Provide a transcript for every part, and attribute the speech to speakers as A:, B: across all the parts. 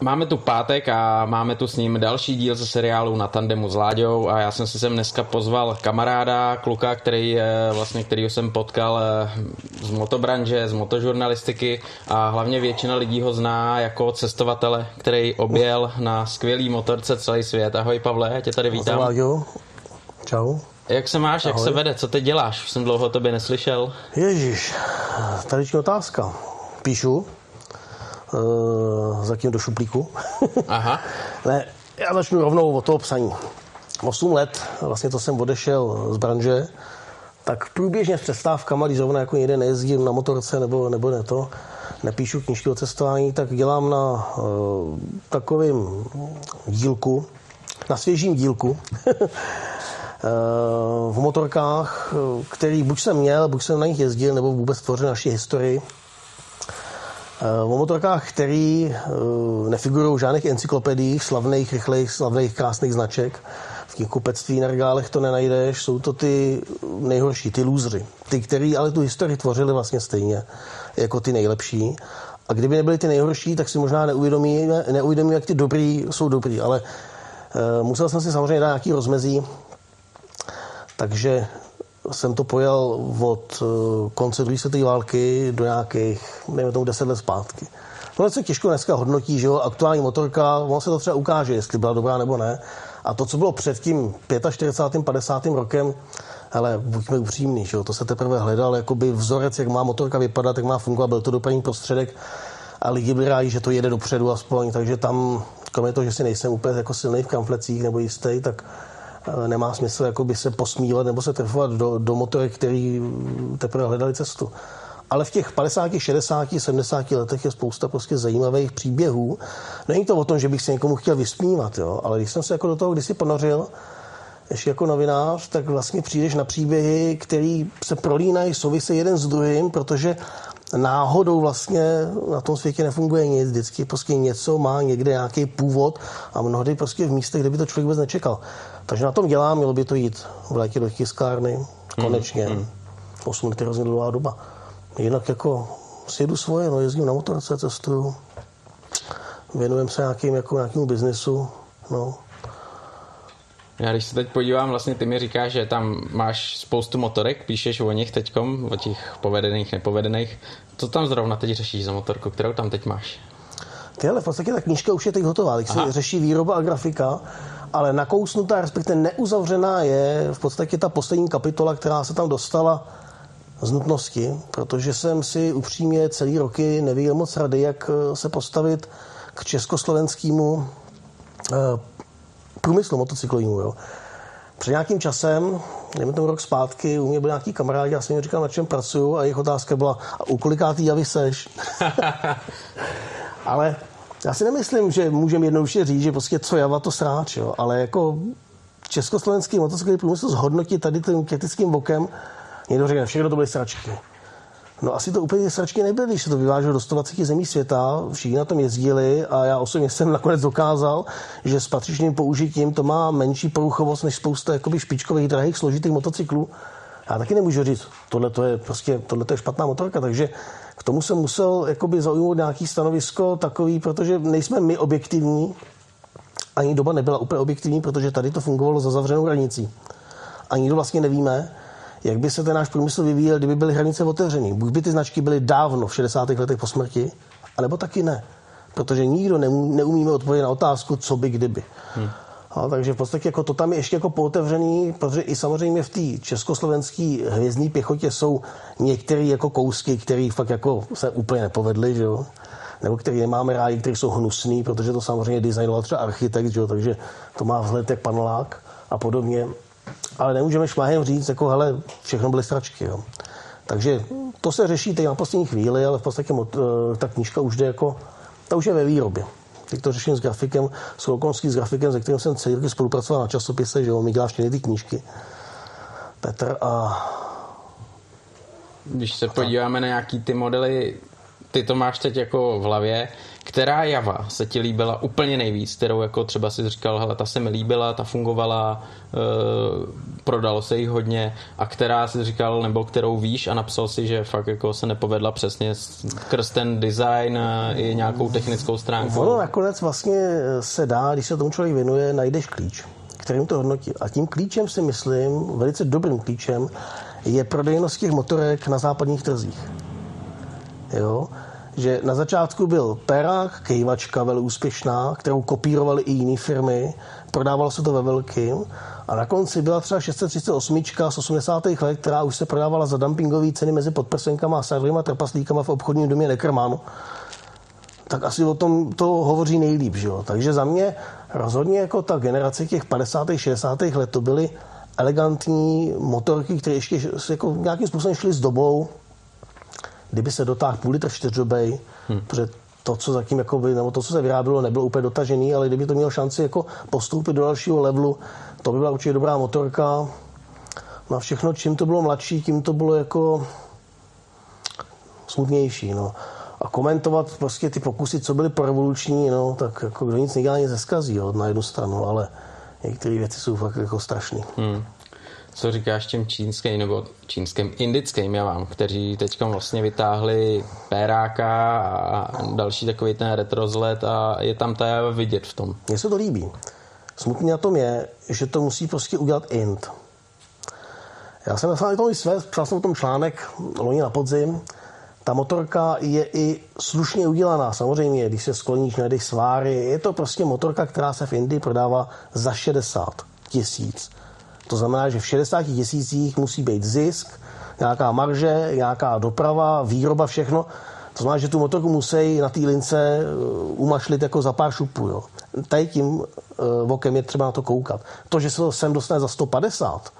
A: Máme tu pátek a máme tu s ním další díl ze seriálu na tandemu s Láďou a já jsem si sem dneska pozval kamaráda, kluka, který vlastně, kterýho jsem potkal eh, z motobranže, z motožurnalistiky a hlavně většina lidí ho zná jako cestovatele, který objel na skvělý motorce celý svět. Ahoj Pavle, já tě tady vítám.
B: Čau.
A: Jak se máš, Ahoj. jak se vede, co teď děláš? Už jsem dlouho o tobě neslyšel.
B: Ježíš, tady otázka. Píšu, zatím do šuplíku.
A: Aha.
B: ne, já začnu rovnou od toho psaní. 8 let, vlastně to jsem odešel z branže, tak průběžně s přestávkama, když zrovna jako někde nejezdím na motorce nebo, nebo ne to, nepíšu knižky o cestování, tak dělám na uh, takovým dílku, na svěžím dílku, v motorkách, který buď jsem měl, buď jsem na nich jezdil, nebo vůbec tvořil naši historii. Eh, o motorkách, který eh, nefigurují v žádných encyklopediích, slavných, rychlých, slavných, krásných značek. V knihkupectví na regálech to nenajdeš, jsou to ty nejhorší, ty lůzři. Ty, který ale tu historii tvořili vlastně stejně jako ty nejlepší. A kdyby nebyly ty nejhorší, tak si možná neuvědomí, neuvědomí jak ty dobrý jsou dobrý. Ale uh, musel jsem si samozřejmě dát nějaký rozmezí, takže jsem to pojel od eh, konce druhé světové války do nějakých, nevím tomu, deset let zpátky. Tohle se těžko dneska hodnotí, že jo, aktuální motorka, ono se to třeba ukáže, jestli byla dobrá nebo ne. A to, co bylo před tím 45. 50. rokem, ale buďme upřímní, že jo, to se teprve hledal, jakoby vzorec, jak má motorka vypadat, jak má fungovat, byl to dopravní prostředek a lidi byli rádi, že to jede dopředu aspoň, takže tam, kromě toho, že si nejsem úplně jako silný v kamflecích nebo jistý, tak nemá smysl jakoby se posmívat nebo se trefovat do, do motorek, který teprve hledali cestu. Ale v těch 50, 60, 70 letech je spousta prostě zajímavých příběhů. Není to o tom, že bych se někomu chtěl vysmívat, jo? ale když jsem se jako do toho kdysi ponořil, ještě jako novinář, tak vlastně přijdeš na příběhy, které se prolínají, souvisí jeden s druhým, protože náhodou vlastně na tom světě nefunguje nic. Vždycky prostě něco má někde nějaký původ a mnohdy prostě v místech, kde by to člověk vůbec nečekal. Takže na tom dělám, mělo by to jít v létě do tiskárny, konečně. Mm, mm. 8 let je hrozně dlouhá doba. Jinak jako sjedu svoje, no, jezdím na motorce, cestuju, věnujem se nějakým, jako nějakému biznesu, no.
A: Já když se teď podívám, vlastně ty mi říkáš, že tam máš spoustu motorek, píšeš o nich teďkom, o těch povedených, nepovedených. Co tam zrovna teď řešíš za motorku, kterou tam teď máš?
B: Tyhle, v podstatě ta knížka už je teď hotová, teď se řeší výroba a grafika ale nakousnutá, respektive neuzavřená je v podstatě ta poslední kapitola, která se tam dostala z nutnosti, protože jsem si upřímně celý roky nevěděl moc rady, jak eh, se postavit k československému eh, průmyslu motocyklovému. Jo. Před nějakým časem, nevím tomu rok zpátky, u mě byl nějaký kamarádi, já jsem jim říkal, na čem pracuju a jejich otázka byla, a u kolikátý javy seš? Ale já si nemyslím, že můžeme jednoduše říct, že prostě co java to sráč, jo? ale jako československý motocyklový průmysl zhodnotit tady tím kritickým bokem, někdo řekne, všechno to byly sračky. No asi to úplně sračky nebyly, když se to vyváželo do 120 zemí světa, všichni na tom jezdili a já osobně jsem nakonec dokázal, že s patřičným použitím to má menší poruchovost než spousta jakoby špičkových, drahých, složitých motocyklů. Já taky nemůžu říct, tohle to je prostě, tohle to je špatná motorka, takže k tomu jsem musel jakoby zaujmout nějaký stanovisko takový, protože nejsme my objektivní, ani doba nebyla úplně objektivní, protože tady to fungovalo za zavřenou hranicí. A nikdo vlastně nevíme, jak by se ten náš průmysl vyvíjel, kdyby byly hranice otevřené. Buď by ty značky byly dávno v 60. letech po smrti, anebo taky ne. Protože nikdo neumíme odpovědět na otázku, co by kdyby. Hmm. A, takže v podstatě jako to tam je ještě jako pootevřený, protože i samozřejmě v té československé hvězdní pěchotě jsou některé jako kousky, které fakt jako se úplně nepovedly, že jo? nebo který nemáme rádi, které jsou hnusný, protože to samozřejmě designoval třeba architekt, že jo? takže to má vzhled jak panelák a podobně. Ale nemůžeme šmahem říct, jako hele, všechno byly stračky. Jo? Takže to se řeší teď na poslední chvíli, ale v podstatě eh, ta knížka už jde jako, ta už je ve výrobě. Teď to řeším s grafikem, s okolností s grafikem, se kterým jsem celý roky spolupracoval na časopise, že on mi dělá všechny ty knížky. Petr a...
A: Když se podíváme na nějaký ty modely ty to máš teď jako v hlavě, která java se ti líbila úplně nejvíc, kterou jako třeba si říkal, hele, ta se mi líbila, ta fungovala, e, prodalo se jí hodně a která si říkal, nebo kterou víš a napsal si, že fakt jako se nepovedla přesně skrz ten design i nějakou technickou stránku.
B: Ono nakonec vlastně se dá, když se tomu člověk věnuje, najdeš klíč kterým to hodnotí. A tím klíčem si myslím, velice dobrým klíčem, je prodejnost těch motorek na západních trzích. Jo? Že na začátku byl Perák, kejvačka velmi úspěšná, kterou kopírovaly i jiné firmy, prodávalo se to ve velkým a na konci byla třeba 638 z 80. let, která už se prodávala za dumpingové ceny mezi podprsenkama a serverima trpaslíkama v obchodním domě Neckermann tak asi o tom to hovoří nejlíp. Že jo? Takže za mě rozhodně jako ta generace těch 50. 60. let to byly elegantní motorky, které ještě jako nějakým způsobem šly s dobou. Kdyby se dotáhl půl litr čtyřdobej, hmm. protože to, co zatím, jakoby, nebo to, co se vyrábělo, nebylo úplně dotažený, ale kdyby to mělo šanci jako postoupit do dalšího levelu, to by byla určitě dobrá motorka. Na všechno, čím to bylo mladší, tím to bylo jako smutnější. No a komentovat prostě ty pokusy, co byly revoluční, no, tak jako kdo nic nedělá, nic zeskazí, jo, na jednu stranu, ale některé věci jsou fakt jako strašné. Hmm.
A: Co říkáš těm čínským nebo čínským, indickým javám, kteří teď vlastně vytáhli péráka a další takový ten retrozlet a je tam ta java vidět v tom.
B: Mně se to líbí. Smutný na tom je, že to musí prostě udělat Ind. Já jsem napsal i své, psal jsem o tom článek loni na podzim, ta motorka je i slušně udělaná. Samozřejmě, když se skloníš, najdeš sváry, je to prostě motorka, která se v Indii prodává za 60 tisíc. To znamená, že v 60 tisících musí být zisk, nějaká marže, nějaká doprava, výroba, všechno. To znamená, že tu motorku musí na té lince uh, umašlit jako za pár šupů. Jo. Tady tím vokem je třeba na to koukat. To, že se to sem dostane za 150,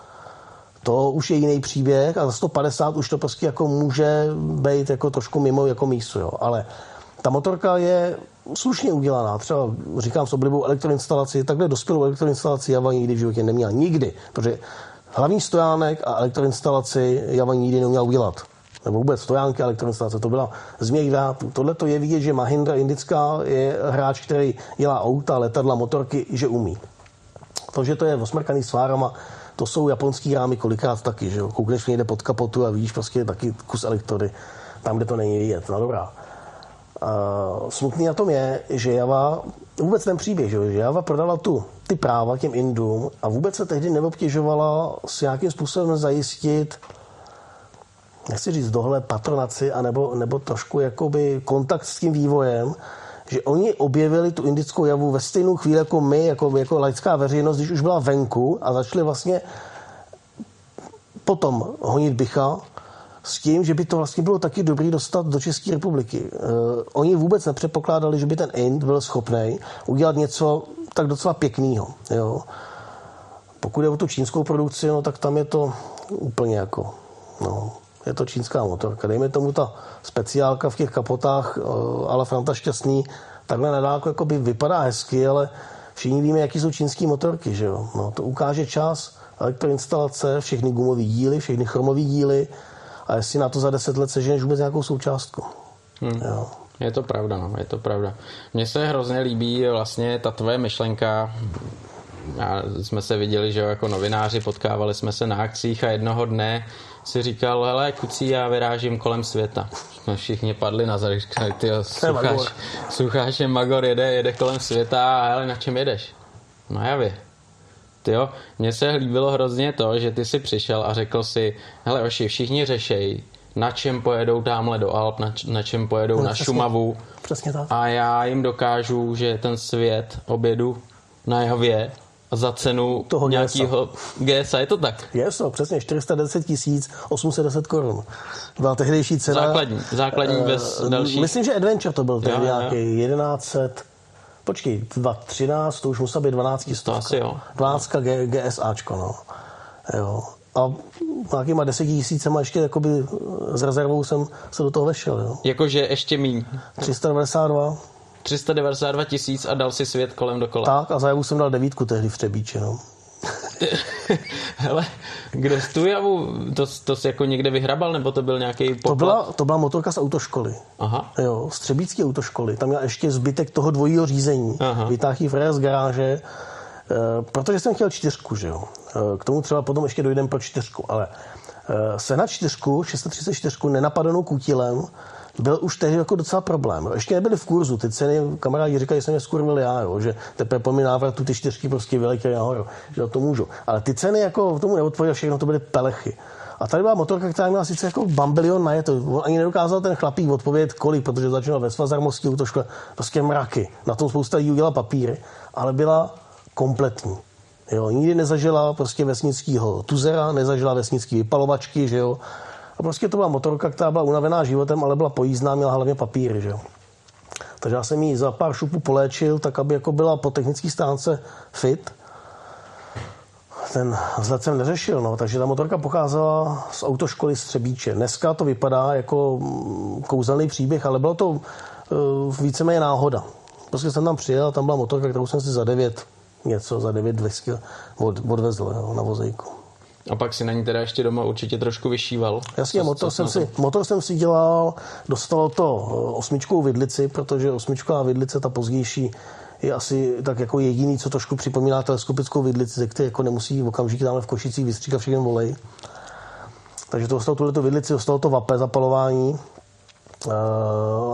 B: to už je jiný příběh a za 150 už to prostě jako může být jako trošku mimo jako místo, jo. Ale ta motorka je slušně udělaná. Třeba říkám s oblibou elektroinstalaci, takhle dospělou elektroinstalaci Java nikdy v životě neměla. Nikdy. Protože hlavní stojánek a elektroinstalaci Java nikdy neuměl udělat. Nebo vůbec stojánky a elektroinstalace. To byla změť Tohle to je vidět, že Mahindra indická je hráč, který dělá auta, letadla, motorky, že umí. To, že to je osmrkaný s várama, to jsou japonský rámy kolikrát taky, že jo. Koukneš někde pod kapotu a vidíš prostě taky kus elektrody, tam, kde to není vidět. No dobrá. Uh, smutný na tom je, že Java, vůbec ten příběh, že, že Java prodala tu, ty práva těm Indům a vůbec se tehdy neobtěžovala s nějakým způsobem zajistit nechci říct dohled, patronaci, anebo, nebo trošku jakoby kontakt s tím vývojem, že oni objevili tu indickou javu ve stejnou chvíli jako my, jako, jako laická veřejnost, když už byla venku a začali vlastně potom honit bycha s tím, že by to vlastně bylo taky dobrý dostat do České republiky. Uh, oni vůbec nepředpokládali, že by ten Ind byl schopný udělat něco tak docela pěkného. Pokud je o tu čínskou produkci, no, tak tam je to úplně jako, no, je to čínská motorka. Dejme tomu ta speciálka v těch kapotách, eh, ale Franta šťastný, takhle na dálku by vypadá hezky, ale všichni víme, jaký jsou čínský motorky, že jo. No, to ukáže čas, elektroinstalace, všechny gumové díly, všechny chromové díly a jestli na to za deset let seženeš vůbec nějakou součástku. Hmm. Jo.
A: Je to pravda, no, je to pravda. Mně se hrozně líbí vlastně ta tvoje myšlenka, já, jsme se viděli, že jako novináři potkávali jsme se na akcích a jednoho dne si říkal, hele, kucí, já vyrážím kolem světa. Jsme všichni padli na zad, říkali, ty sucháš, sucháš je Magor, jede, jede kolem světa a hele, na čem jedeš? No javě. Jo, mně se líbilo hrozně to, že ty si přišel a řekl si, hele, oši, všichni řešej, na čem pojedou tamhle do Alp, na, na čem pojedou no, na přesně, Šumavu.
B: Přesně tak.
A: A já jim dokážu, že ten svět objedu na jeho vě za cenu toho nějakého GSA, je to tak?
B: GSA, přesně, 410 tisíc 810 korun. Byla tehdejší cena.
A: Základní, základní uh, bez další.
B: Myslím, že Adventure to byl tehdy nějaký 1100, počkej, 213, to už musel být 12 stovka.
A: asi jo.
B: 12 G, GSAčko, no. Jo. A nějakýma deseti tisícema ještě jakoby s rezervou jsem se do toho vešel. Jo.
A: Jakože ještě míň.
B: 392.
A: 392 tisíc a dal si svět kolem dokola.
B: Tak a za jsem dal devítku tehdy v Třebíči, no.
A: Hele, kde jsi tu javu, to, to jsi jako někde vyhrabal, nebo to byl nějaký poklad?
B: To byla, to byla motorka z autoškoly.
A: Aha.
B: Jo, z Třebícké autoškoly. Tam měl ještě zbytek toho dvojího řízení. Vytáhl frér z garáže, e, protože jsem chtěl čtyřku, že jo. E, k tomu třeba potom ještě dojdem pro čtyřku, ale e, sehnat čtyřku, 634 nenapadenou kutilem, byl už tehdy jako docela problém. Ještě nebyli v kurzu. Ty ceny, kamarádi říkají, že jsem je skurvil já, jo, že teprve po mi návratu ty čtyřky prostě vyletěly nahoru, že to můžu. Ale ty ceny jako tomu neodpověděl všechno, to byly pelechy. A tady byla motorka, která měla sice jako bambilion na to. On ani nedokázal ten chlapík odpovědět kolik, protože začínal ve svazarmosti škole, prostě mraky. Na tom spousta lidí udělala papíry, ale byla kompletní. Jo, nikdy nezažila prostě vesnického tuzera, nezažila vesnický vypalovačky, že jo. A prostě to byla motorka, která byla unavená životem, ale byla pojízdná, měla hlavně papíry, že. Takže já jsem ji za pár šupů poléčil, tak aby jako byla po technické stránce fit. Ten vzhled jsem neřešil, no, takže ta motorka pocházela z autoškoly z Třebíče. Dneska to vypadá jako mm, kouzelný příběh, ale bylo to uh, víceméně náhoda. Prostě jsem tam přijel a tam byla motorka, kterou jsem si za 9 něco, za 9 200 od, odvezl jo, na vozejku.
A: A pak si na ní teda ještě doma určitě trošku vyšíval.
B: Jasně, co, motor, co jsem si, motor jsem si dělal, dostal to eh, osmičkou vidlici, protože osmičková vidlice, ta pozdější, je asi tak jako jediný, co trošku připomíná teleskopickou vidlici, ze které jako nemusí okamžitě tamhle v Košicích vystříkat všechny volej. Takže to dostal tuhle vidlici, dostal to vape zapalování, eh,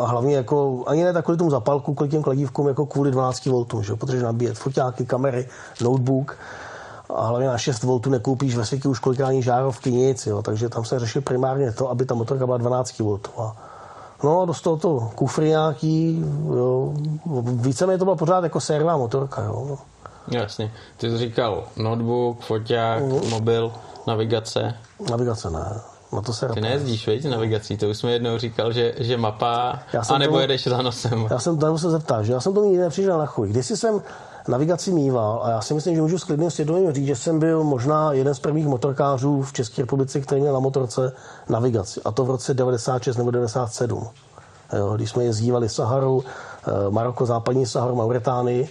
B: a hlavně jako, ani ne tak kvůli tomu zapalku, kvůli těm kladívkům, jako kvůli 12 V, že? protože nabíjet foťáky, kamery, notebook, a hlavně na 6 V nekoupíš ve světě už kolikrát žárovky nic, jo, takže tam se řešil primárně to, aby ta motorka byla 12 V. No, dostal to kufry nějaký, jo, víceméně to byla pořád jako servá motorka, jo.
A: Jasně. Ty jsi říkal notebook, foťák, uh-huh. mobil, navigace.
B: Navigace ne. Na to se
A: Ty nejezdíš, veď, navigací, to už jsme jednou říkal, že, že mapa, a nebo jedeš za nosem.
B: Já jsem, tam se zeptal, že já jsem to nikdy nepřišel na chuj. Když jsem navigaci mýval a já si myslím, že můžu s klidným svědomím říct, že jsem byl možná jeden z prvních motorkářů v České republice, který měl na motorce navigaci. A to v roce 96 nebo 97. Jo, když jsme jezdívali Saharu, eh, Maroko, západní Saharu, Mauretánii,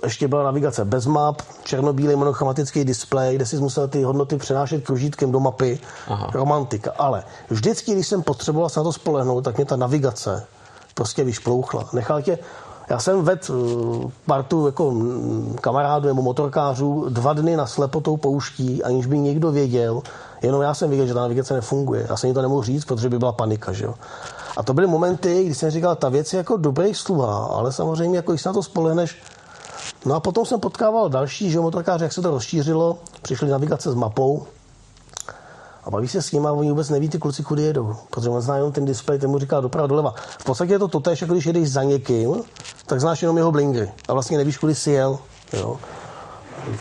B: to ještě byla navigace bez map, černobílý monochromatický displej, kde si musel ty hodnoty přenášet kružítkem do mapy. Aha. Romantika. Ale vždycky, když jsem potřeboval se na to spolehnout, tak mě ta navigace prostě vyšplouchla. Nechal tě já jsem ved eh, partu jako mm, kamarádů nebo motorkářů dva dny na slepotou pouští, aniž by někdo věděl, jenom já jsem věděl, že ta navigace nefunguje. Já jsem jim to nemohl říct, protože by byla panika. Že jo? A to byly momenty, kdy jsem říkal, ta věc je jako dobrý sluha, ale samozřejmě, jako když se na to spolehneš, No a potom jsem potkával další že motorkáře, jak se to rozšířilo, přišli navigace s mapou, a baví se s nimi a oni vůbec neví ty kluci, kudy jedou, protože on zná jenom ten displej, ten mu říká doprava doleva. V podstatě je to totéž, jako když jedeš za někým, tak znáš jenom jeho blinkry a vlastně nevíš, kudy si jel. Jo.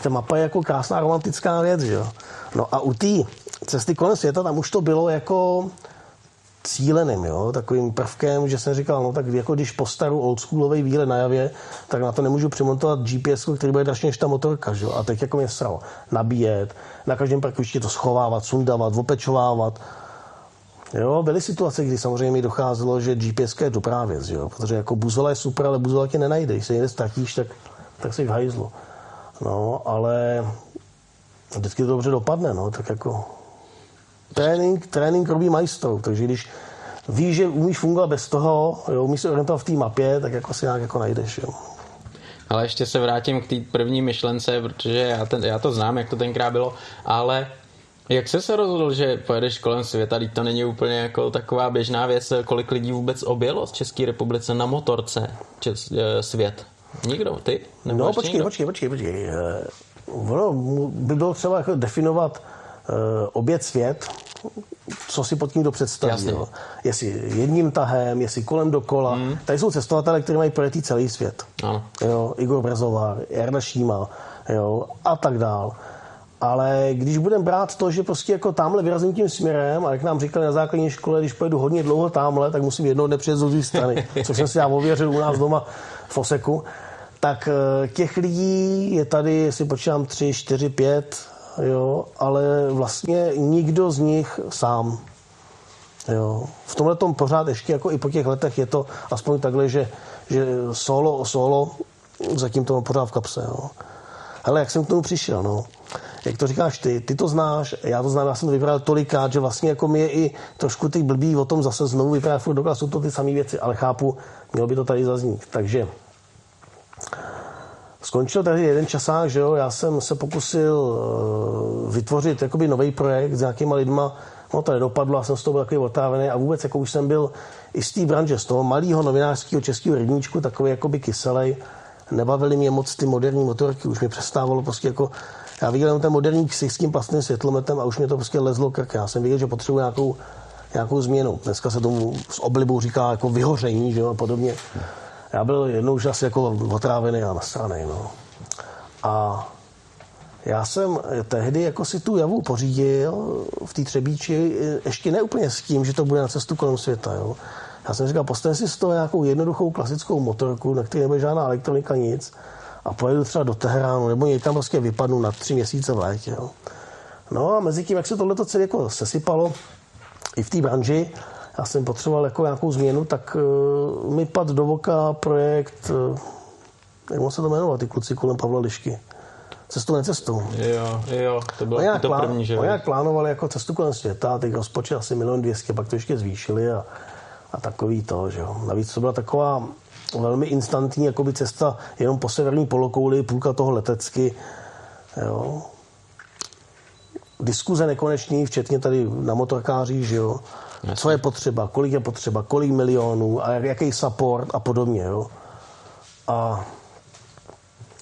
B: Ta mapa je jako krásná romantická věc, jo. No a u té cesty kolem světa, tam už to bylo jako cíleným, jo, takovým prvkem, že jsem říkal, no tak jako když postaru oldschoolový výlet na javě, tak na to nemůžu přimontovat GPS, který bude dražší než ta motorka, že jo? a teď jako mě sral nabíjet, na každém parkovišti to schovávat, sundávat, opečovávat. Jo, byly situace, kdy samozřejmě mi docházelo, že GPS je dobrá věc, jo? protože jako buzola je super, ale buzola tě nenajde. Když se někde ztratíš, tak, tak si v hajzlu. No, ale vždycky to dobře dopadne, no, tak jako trénink, trénink robí majstrou, takže když víš, že umíš fungovat bez toho, jo, umíš se orientovat v té mapě, tak jako si nějak jako najdeš. Jo.
A: Ale ještě se vrátím k té první myšlence, protože já, ten, já to znám, jak to tenkrát bylo, ale jak jsi se rozhodl, že pojedeš kolem světa, teď to není úplně jako taková běžná věc, kolik lidí vůbec objelo z České republice na motorce čes, eh, svět? Nikdo? Ty?
B: Nebo no počkej, někdo? počkej, počkej, počkej. Eh, ono by bylo třeba jako definovat obět svět, co si pod tím kdo představí. Jo. Jestli jedním tahem, jestli kolem dokola. Hmm. Tady jsou cestovatelé, kteří mají projetý celý svět. Ano. Jo, Igor Brezovar, Jarda Šíma jo, a tak dál. Ale když budeme brát to, že prostě jako tamhle vyrazím tím směrem, a jak nám říkali na základní škole, když pojedu hodně dlouho tamhle, tak musím jednou dne přijet z druhé strany, což jsem si já ověřil u nás doma v Oseku, tak eh, těch lidí je tady, jestli počítám, tři, čtyři, pět, jo, ale vlastně nikdo z nich sám. Jo. V tomhle tom pořád ještě jako i po těch letech je to aspoň takhle, že, že solo o solo zatím to mám pořád v kapse. Jo. Ale jak jsem k tomu přišel, no? Jak to říkáš ty, ty to znáš, já to znám, já jsem to vyprávěl tolikrát, že vlastně jako mi je i trošku ty blbý o tom zase znovu vyprávět furt dokola, jsou to ty samé věci, ale chápu, mělo by to tady zaznít. Takže Skončil tady jeden časák, že jo, já jsem se pokusil uh, vytvořit jakoby nový projekt s nějakýma lidma, no to nedopadlo, já jsem z toho byl takový otrávený a vůbec jako už jsem byl i z té branže, z toho malého novinářského českého rybníčku, takový jakoby kyselej, nebavili mě moc ty moderní motorky, už mi přestávalo prostě jako, já viděl jenom ten moderní ksich s tím plastným světlometem a už mě to prostě lezlo krk. Já jsem viděl, že potřebuji nějakou, nějakou změnu. Dneska se tomu s oblibou říká jako vyhoření, že jo, a podobně. Já byl jednou už asi jako otrávený a nasraný, no. A já jsem tehdy jako si tu javu pořídil v té Třebíči, ještě ne úplně s tím, že to bude na cestu kolem světa. Jo. Já jsem říkal, postavím si z toho nějakou jednoduchou klasickou motorku, na které nebude žádná elektronika, nic a pojedu třeba do Teheránu, nebo někam prostě vypadnu na tři měsíce v létě. Jo. No a mezi tím, jak se tohle celé jako sesypalo i v té branži, já jsem potřeboval jako nějakou změnu, tak uh, mi pad do voka projekt, uh, jak se to jmenovat, ty kluci kolem Pavla Lišky. Cestou necestou.
A: Jo, jo, to bylo to plán, první, že
B: Oni jak plánovali jako cestu kolem světa, teď rozpočet asi milion dvěstě, pak to ještě zvýšili a, a takový to, že jo. Navíc to byla taková velmi instantní jakoby cesta jenom po severní polokouli, půlka toho letecky, jo. Diskuze nekonečný, včetně tady na motorkářích, že jo co je potřeba, kolik je potřeba, kolik milionů a jaký support a podobně. Jo. A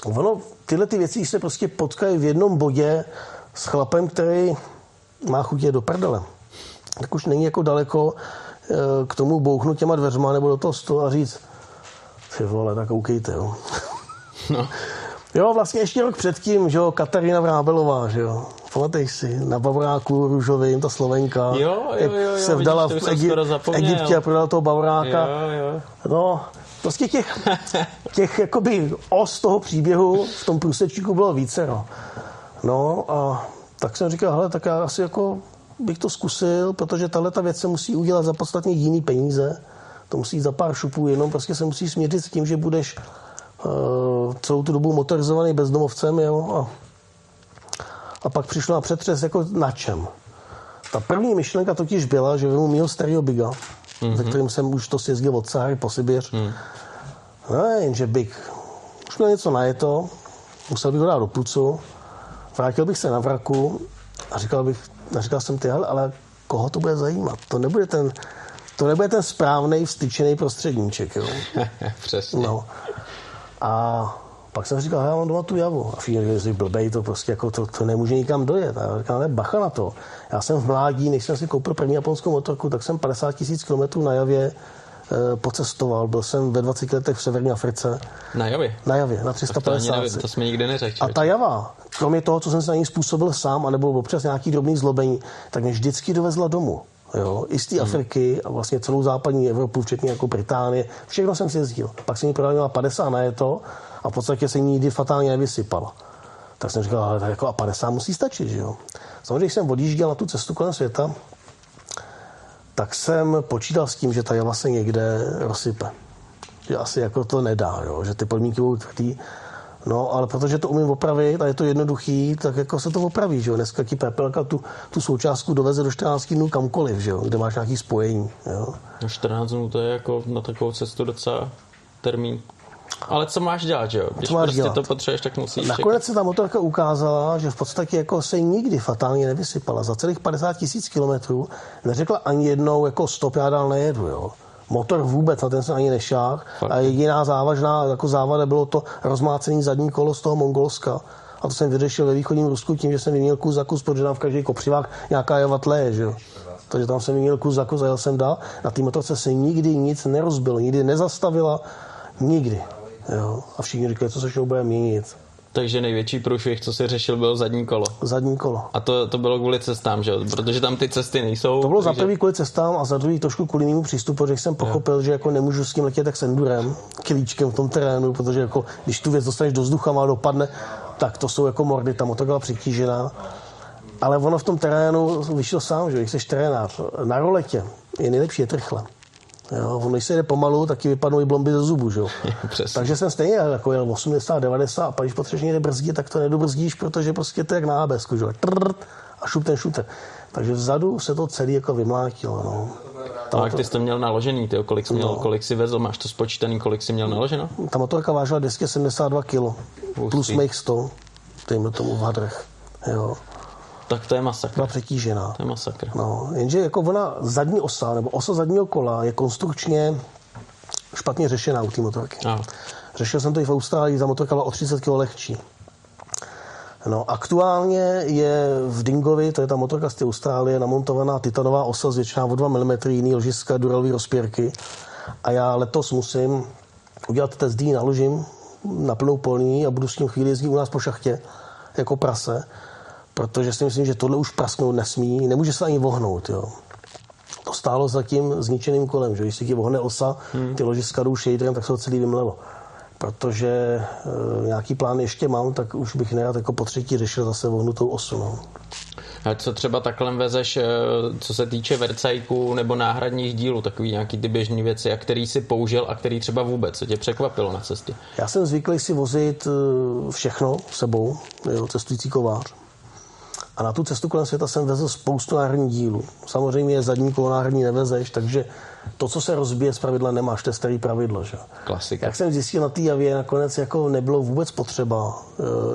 B: ono, tyhle ty věci se prostě potkají v jednom bodě s chlapem, který má chutě do prdele. Tak už není jako daleko eh, k tomu bouchnout těma dveřma nebo do toho stolu a říct si vole, tak koukejte, jo. No. Jo, vlastně ještě rok předtím, že jo, Katarina Vrábelová, že jo. Pamatuješ si, na Bavoráku růžovým, ta Slovenka,
A: jo, jo, jo, jo,
B: se vdala vidíš, v, Egy- v Egyptě a prodala toho Bavoráka.
A: Jo, jo.
B: No, prostě těch, těch jakoby os toho příběhu v tom průsečíku bylo více, no. No a tak jsem říkal, hele, tak já asi jako bych to zkusil, protože tahle ta věc se musí udělat za podstatně jiný peníze. To musí jít za pár šupů, jenom prostě se musí směřit s tím, že budeš uh, celou tu dobu motorizovaný bezdomovcem, jo, a a pak přišlo na přetřes jako na čem. Ta první myšlenka totiž byla, že vezmu mýho starého Biga, mm-hmm. se kterým jsem už to sjezdil od Sahary po Sibiř. Mm. No, jenže Big už měl něco najeto, musel bych ho dát do pucu, vrátil bych se na vraku a říkal bych, a říkal jsem ty, ale koho to bude zajímat? To nebude ten, to nebude ten správný vstyčený prostředníček, jo?
A: Přesně.
B: No. A pak jsem říkal, já mám doma tu javu. A všichni že jsi blbej, to prostě jako to, to nemůže nikam dojet. A já říkal, ne, bacha na to. Já jsem v mládí, než jsem si koupil první japonskou motorku, tak jsem 50 tisíc kilometrů na javě e, pocestoval. Byl jsem ve 20 letech v severní Africe.
A: Na javě?
B: Na javě, na 350. To,
A: nevím, to jsme nikdy neřekli.
B: A ta java, kromě toho, co jsem se na ní způsobil sám, anebo občas nějaký drobný zlobení, tak mě vždycky dovezla domů. Jo, i z té hmm. Afriky a vlastně celou západní Evropu, včetně jako Británie, všechno jsem si jezdil. Pak jsem mi prodal 50 na je to a v podstatě se nikdy fatálně nevysypala. Tak jsem říkal, ale tak jako a 50 musí stačit, že jo. Samozřejmě, když jsem odjížděl na tu cestu kolem světa, tak jsem počítal s tím, že ta java se někde rozsype. Že asi jako to nedá, jo? že ty podmínky budou tvrdý. No, ale protože to umím opravit a je to jednoduchý, tak jako se to opraví, že jo. Dneska ti pepelka tu, tu součástku doveze do 14 dnů kamkoliv, že jo, kde máš nějaký spojení, jo.
A: No 14 dnů to je jako na takovou cestu docela termín. Ale co máš dělat, že jo? Když co máš prostě dělat? to potřebuješ, tak musíš.
B: Nakonec se ta motorka ukázala, že v podstatě jako se nikdy fatálně nevysypala. Za celých 50 tisíc kilometrů neřekla ani jednou jako stop, já dál nejedu, jo. Motor vůbec, na ten jsem ani nešáhl. A jediná závažná jako závada bylo to rozmácený zadní kolo z toho Mongolska. A to jsem vyřešil ve východním Rusku tím, že jsem vyměnil kus za kus, protože tam v každý kopřivách nějaká java tleje, že jo. Takže tam jsem vyměnil kus za kus a jel jsem dál. Na té motorce se nikdy nic nerozbilo, nikdy nezastavila, nikdy. Jo. A všichni říkali, co se šlo bude měnit.
A: Takže největší průšvih, co si řešil, byl zadní kolo.
B: Zadní kolo.
A: A to, to bylo kvůli cestám, že? Protože tam ty cesty nejsou.
B: To bylo
A: takže...
B: za prvý kvůli cestám a za druhý trošku kvůli mému přístupu, protože jsem pochopil, jo. že jako nemůžu s tím letět tak s endurem, klíčkem v tom terénu, protože jako když tu věc dostaneš do vzduchu a dopadne, tak to jsou jako mordy, ta motorka byla přitížená. Ale ono v tom terénu vyšlo sám, že když jsi terénář, na roletě je nejlepší je rychle. Jo, on když se jde pomalu, taky vypadnou i blomby ze zubu, že jo.
A: Přesně.
B: Takže jsem stejně jako jel 80, 90 a pak když potřebuješ někde brzdit, tak to nedobrzdíš, protože prostě to je jak na ABS, že a šup ten šuter. Takže vzadu se to celé jako vymlátilo, no.
A: A jak ty jsi to měl naložený, ty, kolik jsi, měl, kolik jsi vezl, máš to spočítaný, kolik jsi měl naloženo?
B: Ta motorka vážila 272 kg, plus mých 100, dejme tomu v hadrech. Jo.
A: Tak to je masakr.
B: Byla přetížená.
A: To je masakr.
B: No, jenže jako ona zadní osa, nebo osa zadního kola je konstrukčně špatně řešená u té motorky.
A: A,
B: Řešil jsem to i v Austrálii, ta motorka byla o 30 kg lehčí. No, aktuálně je v Dingovi, to je ta motorka z té Austrálie, namontovaná titanová osa zvětšená o 2 mm, jiný ložiska, duralový rozpěrky. A já letos musím udělat test D, naložím na plnou polní a budu s tím chvíli jezdit u nás po šachtě jako prase, protože si myslím, že tohle už prasknout nesmí, nemůže se ani vohnout. Jo. To stálo za tím zničeným kolem, že když si ti vohne osa, ty ložiska jdou shaderem, tak se to celý vymlelo. Protože e, nějaký plán ještě mám, tak už bych nerad jako po třetí řešil zase vohnutou osu. No.
A: a co třeba takhle vezeš, eh, co se týče vercajků nebo náhradních dílů, takový nějaký ty běžné věci, a který si použil a který třeba vůbec, co tě překvapilo na cestě?
B: Já jsem zvyklý si vozit e, všechno s sebou, jo, cestující kovář. A na tu cestu kolem světa jsem vezl spoustu náhradních dílů. Samozřejmě zadní kolo náhradní nevezeš, takže to, co se rozbije, z pravidla nemáš, to je starý pravidlo. Že?
A: Klasika.
B: Jak jsem zjistil na té javě, nakonec jako nebylo vůbec potřeba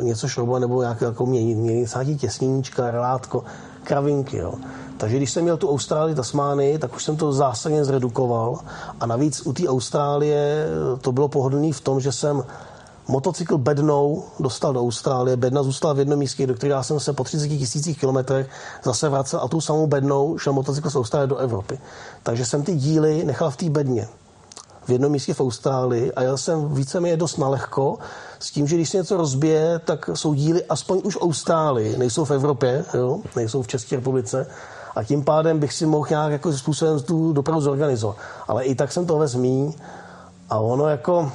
B: e, něco šroubovat nebo nějak jako měnit. Měnit nějaký těsníčka, relátko, kravinky. Jo. Takže když jsem měl tu Austrálii, Tasmány, tak už jsem to zásadně zredukoval. A navíc u té Austrálie to bylo pohodlný v tom, že jsem motocykl bednou dostal do Austrálie, bedna zůstala v jednom místě, do kterého jsem se po 30 tisících kilometrech zase vracel a tu samou bednou šel motocykl z Austrálie do Evropy. Takže jsem ty díly nechal v té bedně v jednom místě v Austrálii a jel jsem víceméně dost nalehko s tím, že když se něco rozbije, tak jsou díly aspoň už v Austrálii, nejsou v Evropě, jo? nejsou v České republice a tím pádem bych si mohl nějak jako způsobem tu dopravu zorganizovat. Ale i tak jsem to vez míň a ono jako,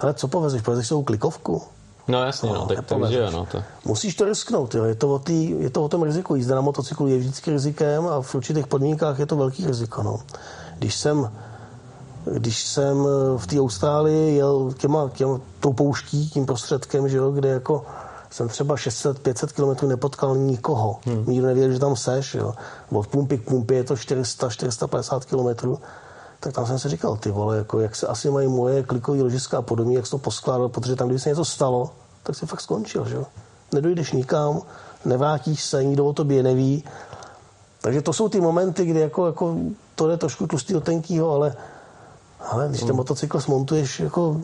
B: ale co povezeš? Povezeš svou klikovku?
A: No jasně, no,
B: No,
A: tak to
B: nepovezeš.
A: že jo, no, to.
B: Musíš to risknout, jo. Je, to o tý, je to o tom riziku. Jízda na motocyklu je vždycky rizikem a v určitých podmínkách je to velký riziko. No. Když jsem když jsem v té Austrálii jel těma, těma, tou pouští, tím prostředkem, že jo, kde jako jsem třeba 600-500 km nepotkal nikoho. Hmm. Nikdo nevěděl, že tam seš. Jo. Od pumpy k pumpě je to 400-450 km. Tak tam jsem si říkal, ty vole, jako, jak se asi mají moje klikové ložiska a podobně, jak se to poskládal, protože tam, kdyby se něco stalo, tak si fakt skončil. Že? jo. Nedojdeš nikam, nevrátíš se, nikdo o tobě neví. Takže to jsou ty momenty, kdy jako, jako to je trošku tlustý do tenkýho, ale ale když ten motocykl smontuješ jako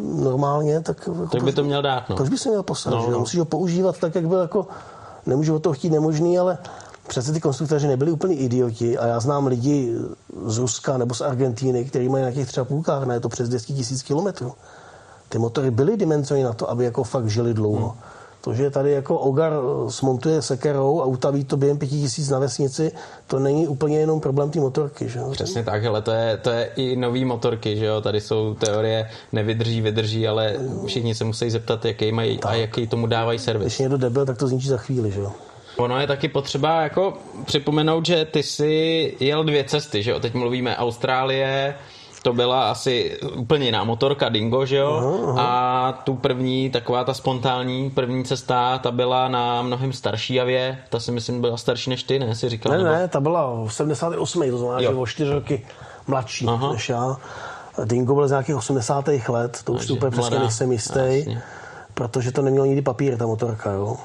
B: normálně, tak... Jako
A: Tak by to měl dát, no.
B: Proč by se měl poslat?
A: No,
B: no. no. Musíš ho používat tak, jak byl jako... Nemůžu o to chtít nemožný, ale přece ty konstruktoři nebyli úplně idioti a já znám lidi z Ruska nebo z Argentíny, kteří mají nějakých třeba půlkách, ne to přes 10 tisíc kilometrů. Ty motory byly dimenzované na to, aby jako fakt žili dlouho. Hmm. To, že tady jako Ogar smontuje sekerou a utaví to během pěti tisíc na vesnici, to není úplně jenom problém té motorky. Že? jo?
A: Přesně tak, ale to je, to je i nový motorky, že jo, tady jsou teorie nevydrží, vydrží, ale všichni se musí zeptat, jaký mají a jaký tomu dávají servis.
B: Když je někdo debil, tak to zničí za chvíli. Že? jo?
A: Ono je taky potřeba jako připomenout, že ty si jel dvě cesty, že jo, teď mluvíme Austrálie, to byla asi úplně jiná motorka Dingo, že jo?
B: Aha, aha.
A: A tu první, taková ta spontánní první cesta, ta byla na mnohem starší javě, ta si myslím byla starší než ty, ne? Si říkal,
B: Ne,
A: nebo-
B: ne, ta byla v 78. To znamená,
A: Jo.
B: že o 4 roky mladší
A: Aha.
B: než já. Dingo byl z nějakých 80. let, to už úplně přesně nejsem jistý,
A: Jasně.
B: protože to nemělo nikdy papír, ta motorka, jo.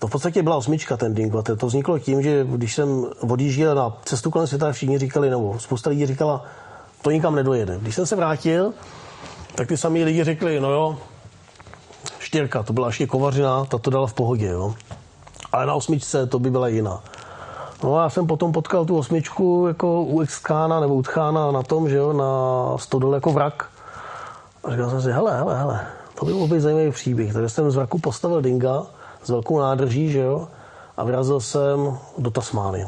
B: To v podstatě byla osmička, ten Dingo. To vzniklo tím, že když jsem odjížděl na cestu kolem světa, všichni říkali, nebo spousta lidí říkala, to nikam nedojede. Když jsem se vrátil, tak ty samý lidi řekli, no jo, štěrka, to byla ještě kovařina, ta to dala v pohodě, jo. Ale na osmičce to by byla jiná. No a já jsem potom potkal tu osmičku jako u Xkána nebo u Tchána na tom, že jo, na stodole jako vrak. A říkal jsem si, hele, hele, hele, to by být zajímavý příběh. Takže jsem z vraku postavil dinga s velkou nádrží, že jo, a vyrazil jsem do Tasmány.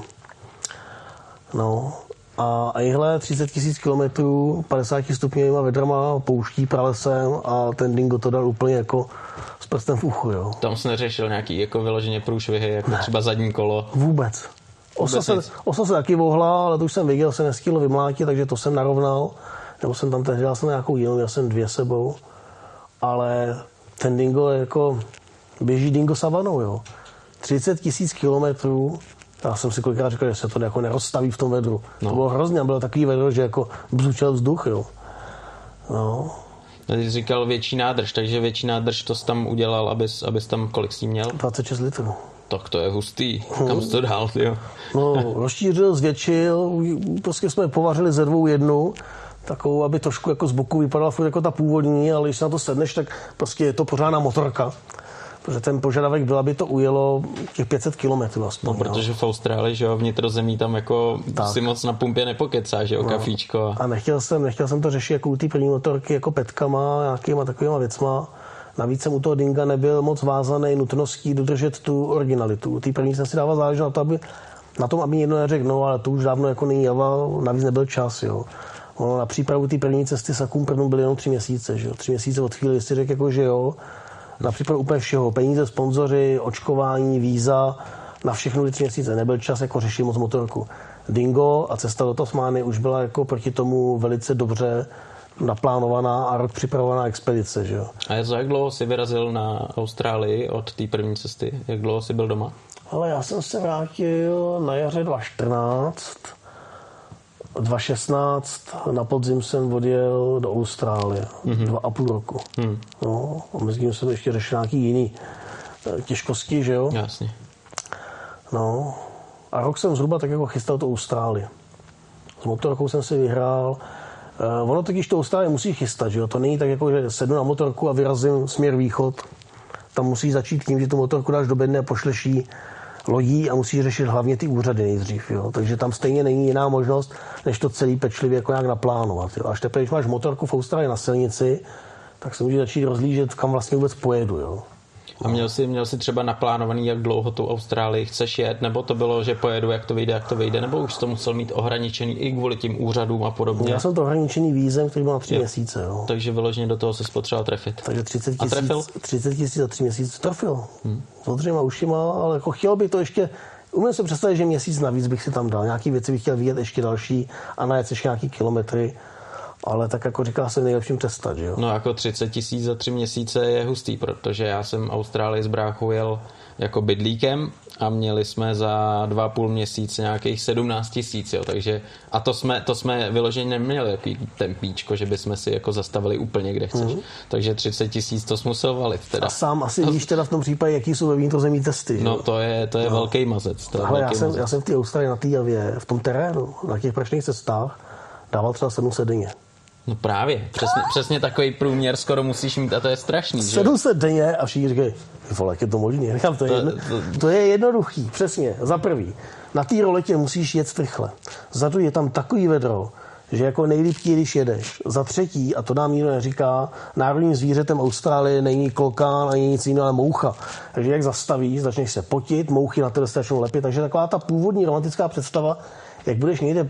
B: No, a, jihle 30 tisíc kilometrů, 50 stupňovýma vedrama, pouští pralesem a ten dingo to dal úplně jako s prstem v uchu, jo.
A: Tam jsi neřešil nějaký jako vyloženě průšvihy, jako třeba zadní kolo.
B: Vůbec. Osa se, osa se taky vohla, ale to už jsem viděl, se neskýl vymlátit, takže to jsem narovnal. Nebo jsem tam tehdy, já jsem nějakou jinou, já jsem dvě sebou. Ale ten dingo jako, běží dingo savanou, jo. 30 tisíc kilometrů, já jsem si kolikrát říkal, že se to jako nerozstaví v tom vedru. No. To bylo hrozně, bylo takový vedro, že jako bzučel vzduch, jo. No.
A: Ty jsi říkal větší nádrž, takže větší nádrž to jsi tam udělal, abys, abys tam kolik s měl?
B: 26 litrů.
A: Tak to je hustý. Kam jsi to dál, jo?
B: No, rozšířil, zvětšil, prostě jsme povařili ze dvou jednu, takovou, aby trošku jako z boku vypadala furt jako ta původní, ale když na to sedneš, tak prostě je to pořádná motorka. Protože ten požadavek byl, aby to ujelo těch 500 km aspoň.
A: No, protože v Austrálii, že jo, vnitrozemí tam jako tak. si moc na pumpě nepokecá, že jo, no. kafíčko.
B: A nechtěl jsem, nechtěl jsem to řešit jako u té první motorky, jako petkama, nějakýma takovýma věcma. Navíc jsem u toho Dinga nebyl moc vázaný nutností dodržet tu originalitu. Ty první jsem si dával záležet na, to, aby, na tom, aby někdo neřekl, no ale to už dávno jako není java, navíc nebyl čas, jo. Ono na přípravu té první cesty Sakum prvnou byly jenom tři měsíce, že jo. Tři měsíce od chvíli, jestli řekl jako, že jo, na přípravu úplně všeho, peníze, sponzoři, očkování, víza, na všechno tři měsíce. Nebyl čas jako řešit moc motorku. Dingo a cesta do Tasmány už byla jako proti tomu velice dobře naplánovaná a rok připravovaná expedice. Že jo?
A: A za jak dlouho jsi vyrazil na Austrálii od té první cesty? Jak dlouho jsi byl doma?
B: Ale já jsem se vrátil na jaře 2014. 2016 na podzim jsem odjel do Austrálie. Mm-hmm. Dva a půl roku. Mm. No, a mezi tím jsem ještě řešil nějaký jiný eh, těžkosti, že jo?
A: Jasně.
B: No, a rok jsem zhruba tak jako chystal to Austrálii. S motorkou jsem si vyhrál Uh, ono totiž to Austrálii musí chystat, že jo? To není tak jako, že sednu na motorku a vyrazím směr východ. Tam musí začít tím, že tu motorku dáš do bedny a pošleš lodí a musí řešit hlavně ty úřady nejdřív. Jo? Takže tam stejně není jiná možnost, než to celý pečlivě jako nějak naplánovat. Jo? Až teprve, když máš motorku v Austrálii na silnici, tak se může začít rozlížet, kam vlastně vůbec pojedu. Jo?
A: A měl jsi, měl jsi třeba naplánovaný, jak dlouho tu Austrálii chceš jet, nebo to bylo, že pojedu, jak to vyjde, jak to vyjde, nebo už to musel mít ohraničený i kvůli tím úřadům a podobně?
B: Já jsem to ohraničený vízem, který byl na tři jo. měsíce. Jo.
A: Takže vyloženě do toho se potřeboval trefit.
B: Takže 30 tisíc, 30 tisíc za tři měsíce trefil. Hmm. S odřema ušima, ale jako chtěl bych to ještě Umím si představit, že měsíc navíc bych si tam dal. Nějaký věci bych chtěl vidět ještě další a najet ještě nějaký kilometry ale tak jako říká se nejlepším přestat, že jo?
A: No jako 30 tisíc za tři měsíce je hustý, protože já jsem Austrálii z bráchu jel jako bydlíkem a měli jsme za dva půl měsíce nějakých 17 tisíc, jo, takže a to jsme, to jsme vyloženě neměli jaký tempíčko, že bychom si jako zastavili úplně kde chceš, mm-hmm. takže 30 tisíc to musel valit teda.
B: A sám asi víš teda v tom případě, jaký jsou ve vnitrozemí testy.
A: No to je, to je no. velký mazec. To je
B: Ale
A: velký
B: já, jsem, já jsem v té Austrálii na té javě, v tom terénu, na těch prašných cestách, dával třeba 700 denně.
A: No právě, přesně, přesně takový průměr skoro musíš mít a to je strašný.
B: 700 denně a všichni říkají, vole, jak je to možný. Říkám, to, je jedno, to je jednoduchý, přesně, za prvý. Na té roletě musíš jet rychle. Za druhý je tam takový vedro, že jako nejlíp když jedeš. Za třetí, a to nám nikdo neříká, národním zvířetem Austrálie není klokán ani nic jiného, ale moucha. Takže jak zastavíš, začneš se potit, mouchy na tebe začnou lepit. Takže taková ta původní romantická představa, jak budeš někde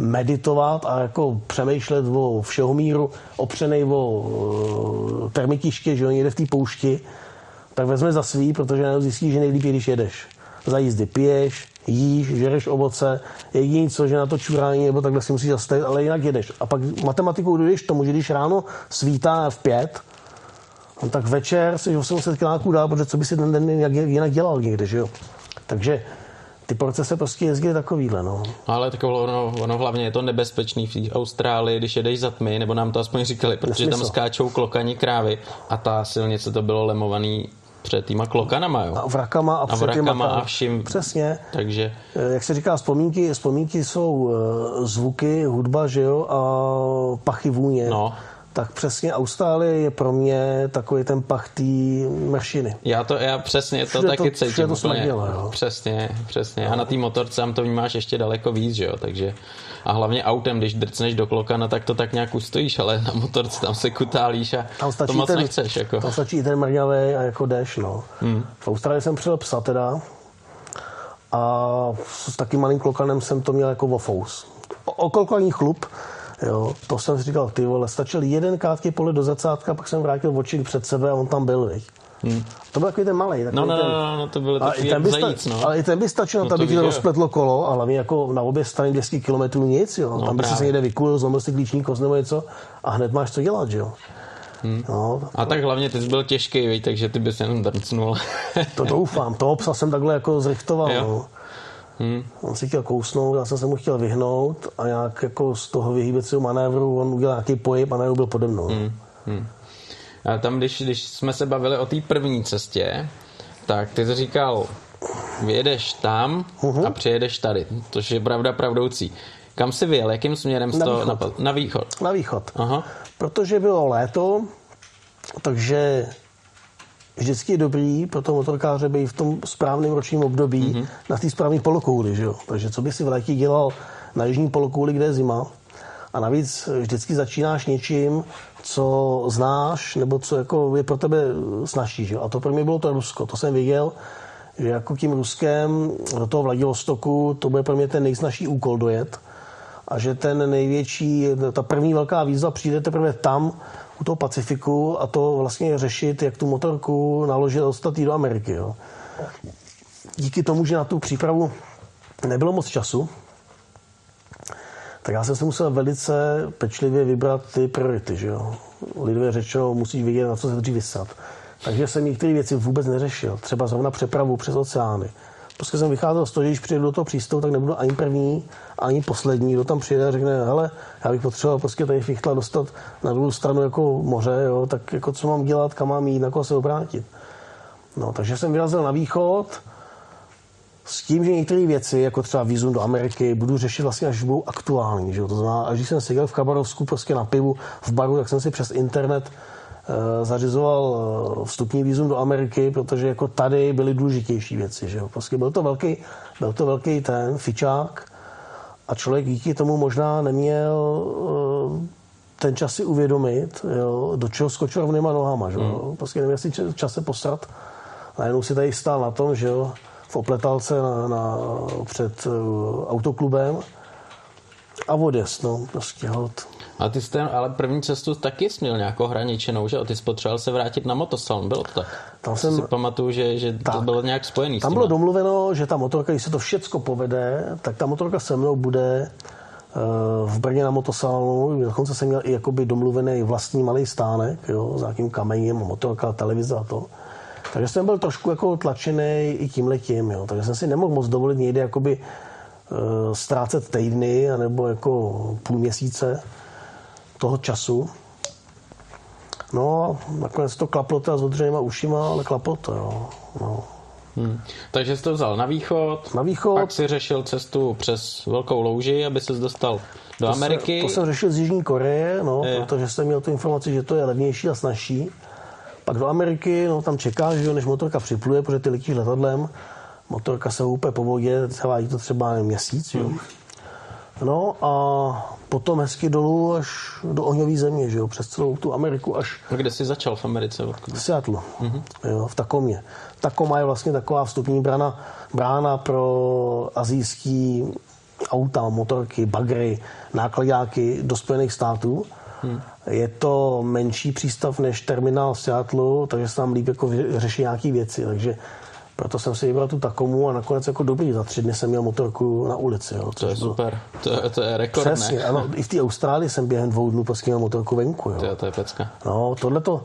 B: meditovat a jako přemýšlet o všeho míru, opřenej o uh, termitiště, že jo, někde v té poušti, tak vezme za svý, protože zjistí, že nejlíp je, když jedeš. Za jízdy piješ, jíš, žereš ovoce, jediný co, že na to čurání nebo takhle si musíš zastavit, ale jinak jedeš. A pak matematikou dojdeš tomu, že když ráno svítá v pět, no tak večer si 800 kiláků dál, protože co by si ten den jinak dělal někde, že jo. Takže ty procesy prostě jezdí takovýhle, no.
A: no ale tak ono, ono hlavně je to nebezpečný v Austrálii, když jedeš za tmy, nebo nám to aspoň říkali, protože Nesmysl. tam skáčou klokani krávy a ta silnice to bylo lemovaný před týma klokanama, jo?
B: A vrakama a, a před
A: vrakama a vším.
B: Přesně.
A: Takže...
B: Eh, jak se říká, vzpomínky, vzpomínky jsou eh, zvuky, hudba, že jo, a pachy vůně.
A: No
B: tak přesně Austrálie je pro mě takový ten pachtý mršiny.
A: Já to, já přesně to taky to, cítím
B: to úplně. jo.
A: Přesně, přesně. No. A na té motorce tam to vnímáš ještě daleko víc, že jo, takže a hlavně autem, když drcneš do klokana, tak to tak nějak ustojíš, ale na motorce tam se kutálíš a tam to moc ten, nechceš. Jako.
B: Tam stačí i ten mrňavý a jako jdeš, no. Hmm. V Austrálii jsem přijel psa teda a s takým malým klokanem jsem to měl jako wofous. Okolkovaný chlup, Jo, to jsem si říkal, ty vole, stačil jeden krátký pole do zacátka, pak jsem vrátil oči před sebe a on tam byl, viď. Hmm. To byl takový ten malý.
A: No, no,
B: ten,
A: no, no, to byl
B: takový ten by zajíc, no. Ale i ten by stačil, no, aby ti to rozpletlo kolo, ale hlavně jako na obě strany 200 km nic, jo. No, Tam by se někde vykulil, zlomil si klíční kost nebo něco a hned máš co dělat, jo.
A: Hmm. No, a tak hlavně ty jsi byl těžký, víš, takže ty bys jenom drcnul.
B: to doufám, toho psa jsem takhle jako zrichtoval. Jo. No. Hmm. On si chtěl kousnout, já jsem se mu chtěl vyhnout a nějak jako z toho vyhýbecího manévru on udělal nějaký pohyb a najednou byl pode mnou. Hmm. Hmm.
A: A tam, když, když jsme se bavili o té první cestě, tak ty jsi říkal, vyjedeš tam uh-huh. a přijedeš tady, což je pravda pravdoucí. Kam jsi vyjel? Jakým směrem
B: na
A: to
B: východ.
A: Na, na východ?
B: Na východ. Aha. Protože bylo léto, takže vždycky je dobrý pro toho motorkáře být v tom správném ročním období mm-hmm. na té správné polokouli. Že jo? Takže co by si v létě dělal na jižní polokouli, kde je zima? A navíc vždycky začínáš něčím, co znáš, nebo co jako je pro tebe snažší. Že? A to pro mě bylo to Rusko. To jsem viděl, že jako tím Ruskem do toho Vladivostoku to bude pro mě ten nejsnažší úkol dojet. A že ten největší, ta první velká výzva přijde teprve tam, u toho Pacifiku a to vlastně řešit, jak tu motorku naložit a dostat do Ameriky. Jo. Díky tomu, že na tu přípravu nebylo moc času, tak já jsem si musel velice pečlivě vybrat ty priority. Že jo. Lidově řečeno, musíš vidět, na co se dřív vysat. Takže jsem některé věci vůbec neřešil. Třeba zrovna přepravu přes oceány. Prostě jsem vycházel z toho, že když přijdu do toho přístavu, tak nebudu ani první, ani poslední, kdo tam přijede a řekne, hele, já bych potřeboval prostě tady fichtla dostat na druhou stranu jako moře, jo, tak jako co mám dělat, kam mám jít, na koho se obrátit. No, takže jsem vyrazil na východ, s tím, že některé věci, jako třeba výzum do Ameriky, budu řešit vlastně až budou aktuální. Že? To znamená, až když jsem seděl v Kabarovsku prostě na pivu v baru, tak jsem si přes internet zařizoval eh, vstupní výzum do Ameriky, protože jako tady byly důležitější věci. Že jo? Prostě byl to velký, byl to velký ten fičák a člověk díky tomu možná neměl eh, ten čas si uvědomit, jo, do čeho skočil rovnýma nohama. Že jo? Hmm. Prostě neměl si čas se posrat. Najednou si tady stál na tom, že jo, v opletalce na, na, před autoklubem a odjezd, no, prostě hod.
A: A ty jsi ten, ale první cestu taky jsi měl nějakou hraničenou, že? Ty jsi potřeboval se vrátit na motosalon, bylo to tak? Tam jsem, si pamatuju, že, že tak. to bylo nějak spojený
B: Tam bylo domluveno, že ta motorka, když se to všecko povede, tak ta motorka se mnou bude eh, v Brně na motosalonu, dokonce jsem měl i jakoby domluvený vlastní malý stánek, jo, s nějakým kamenem, motorka, televize a to. Takže jsem byl trošku jako tlačený i tím letím, jo. Takže jsem si nemohl moc dovolit někde jakoby uh, ztrácet týdny nebo jako půl měsíce toho času. No, nakonec to klaplo teda s odřenýma ušima, ale klaplo to, jo. No.
A: Hmm. Takže jsi to vzal na východ,
B: na východ,
A: pak si řešil cestu přes Velkou louži, aby se dostal do
B: to
A: Ameriky.
B: Se, to jsem řešil z Jižní Koreje, no, je. protože jsem měl tu informaci, že to je levnější a snažší. Pak do Ameriky, no tam čekáš, že než motorka připluje, protože ty letíš letadlem, motorka se úplně po vodě, trvá to třeba měsíc, jo. Hmm. No a potom hezky dolů až do ohňové země, že jo, přes celou tu Ameriku až...
A: A kde jsi začal v Americe? Odkud?
B: V Seattle, mm-hmm. jo, v Takomě. Takoma je vlastně taková vstupní brána, brána pro azijský auta, motorky, bagry, nákladáky do Spojených států. Hmm. Je to menší přístav než terminál v Seattle, takže se tam líp jako řeší nějaké věci. Takže proto jsem si vybral tu Takomu a nakonec jako dobrý. Za tři dny jsem měl motorku na ulici. Jo,
A: to je bylo... super. To je, to je rekord,
B: Přesně, ne? ano. I v té Austrálii jsem během dvou dnů prostě měl motorku venku. Jo.
A: To, je, to je pecka.
B: No, tohle to,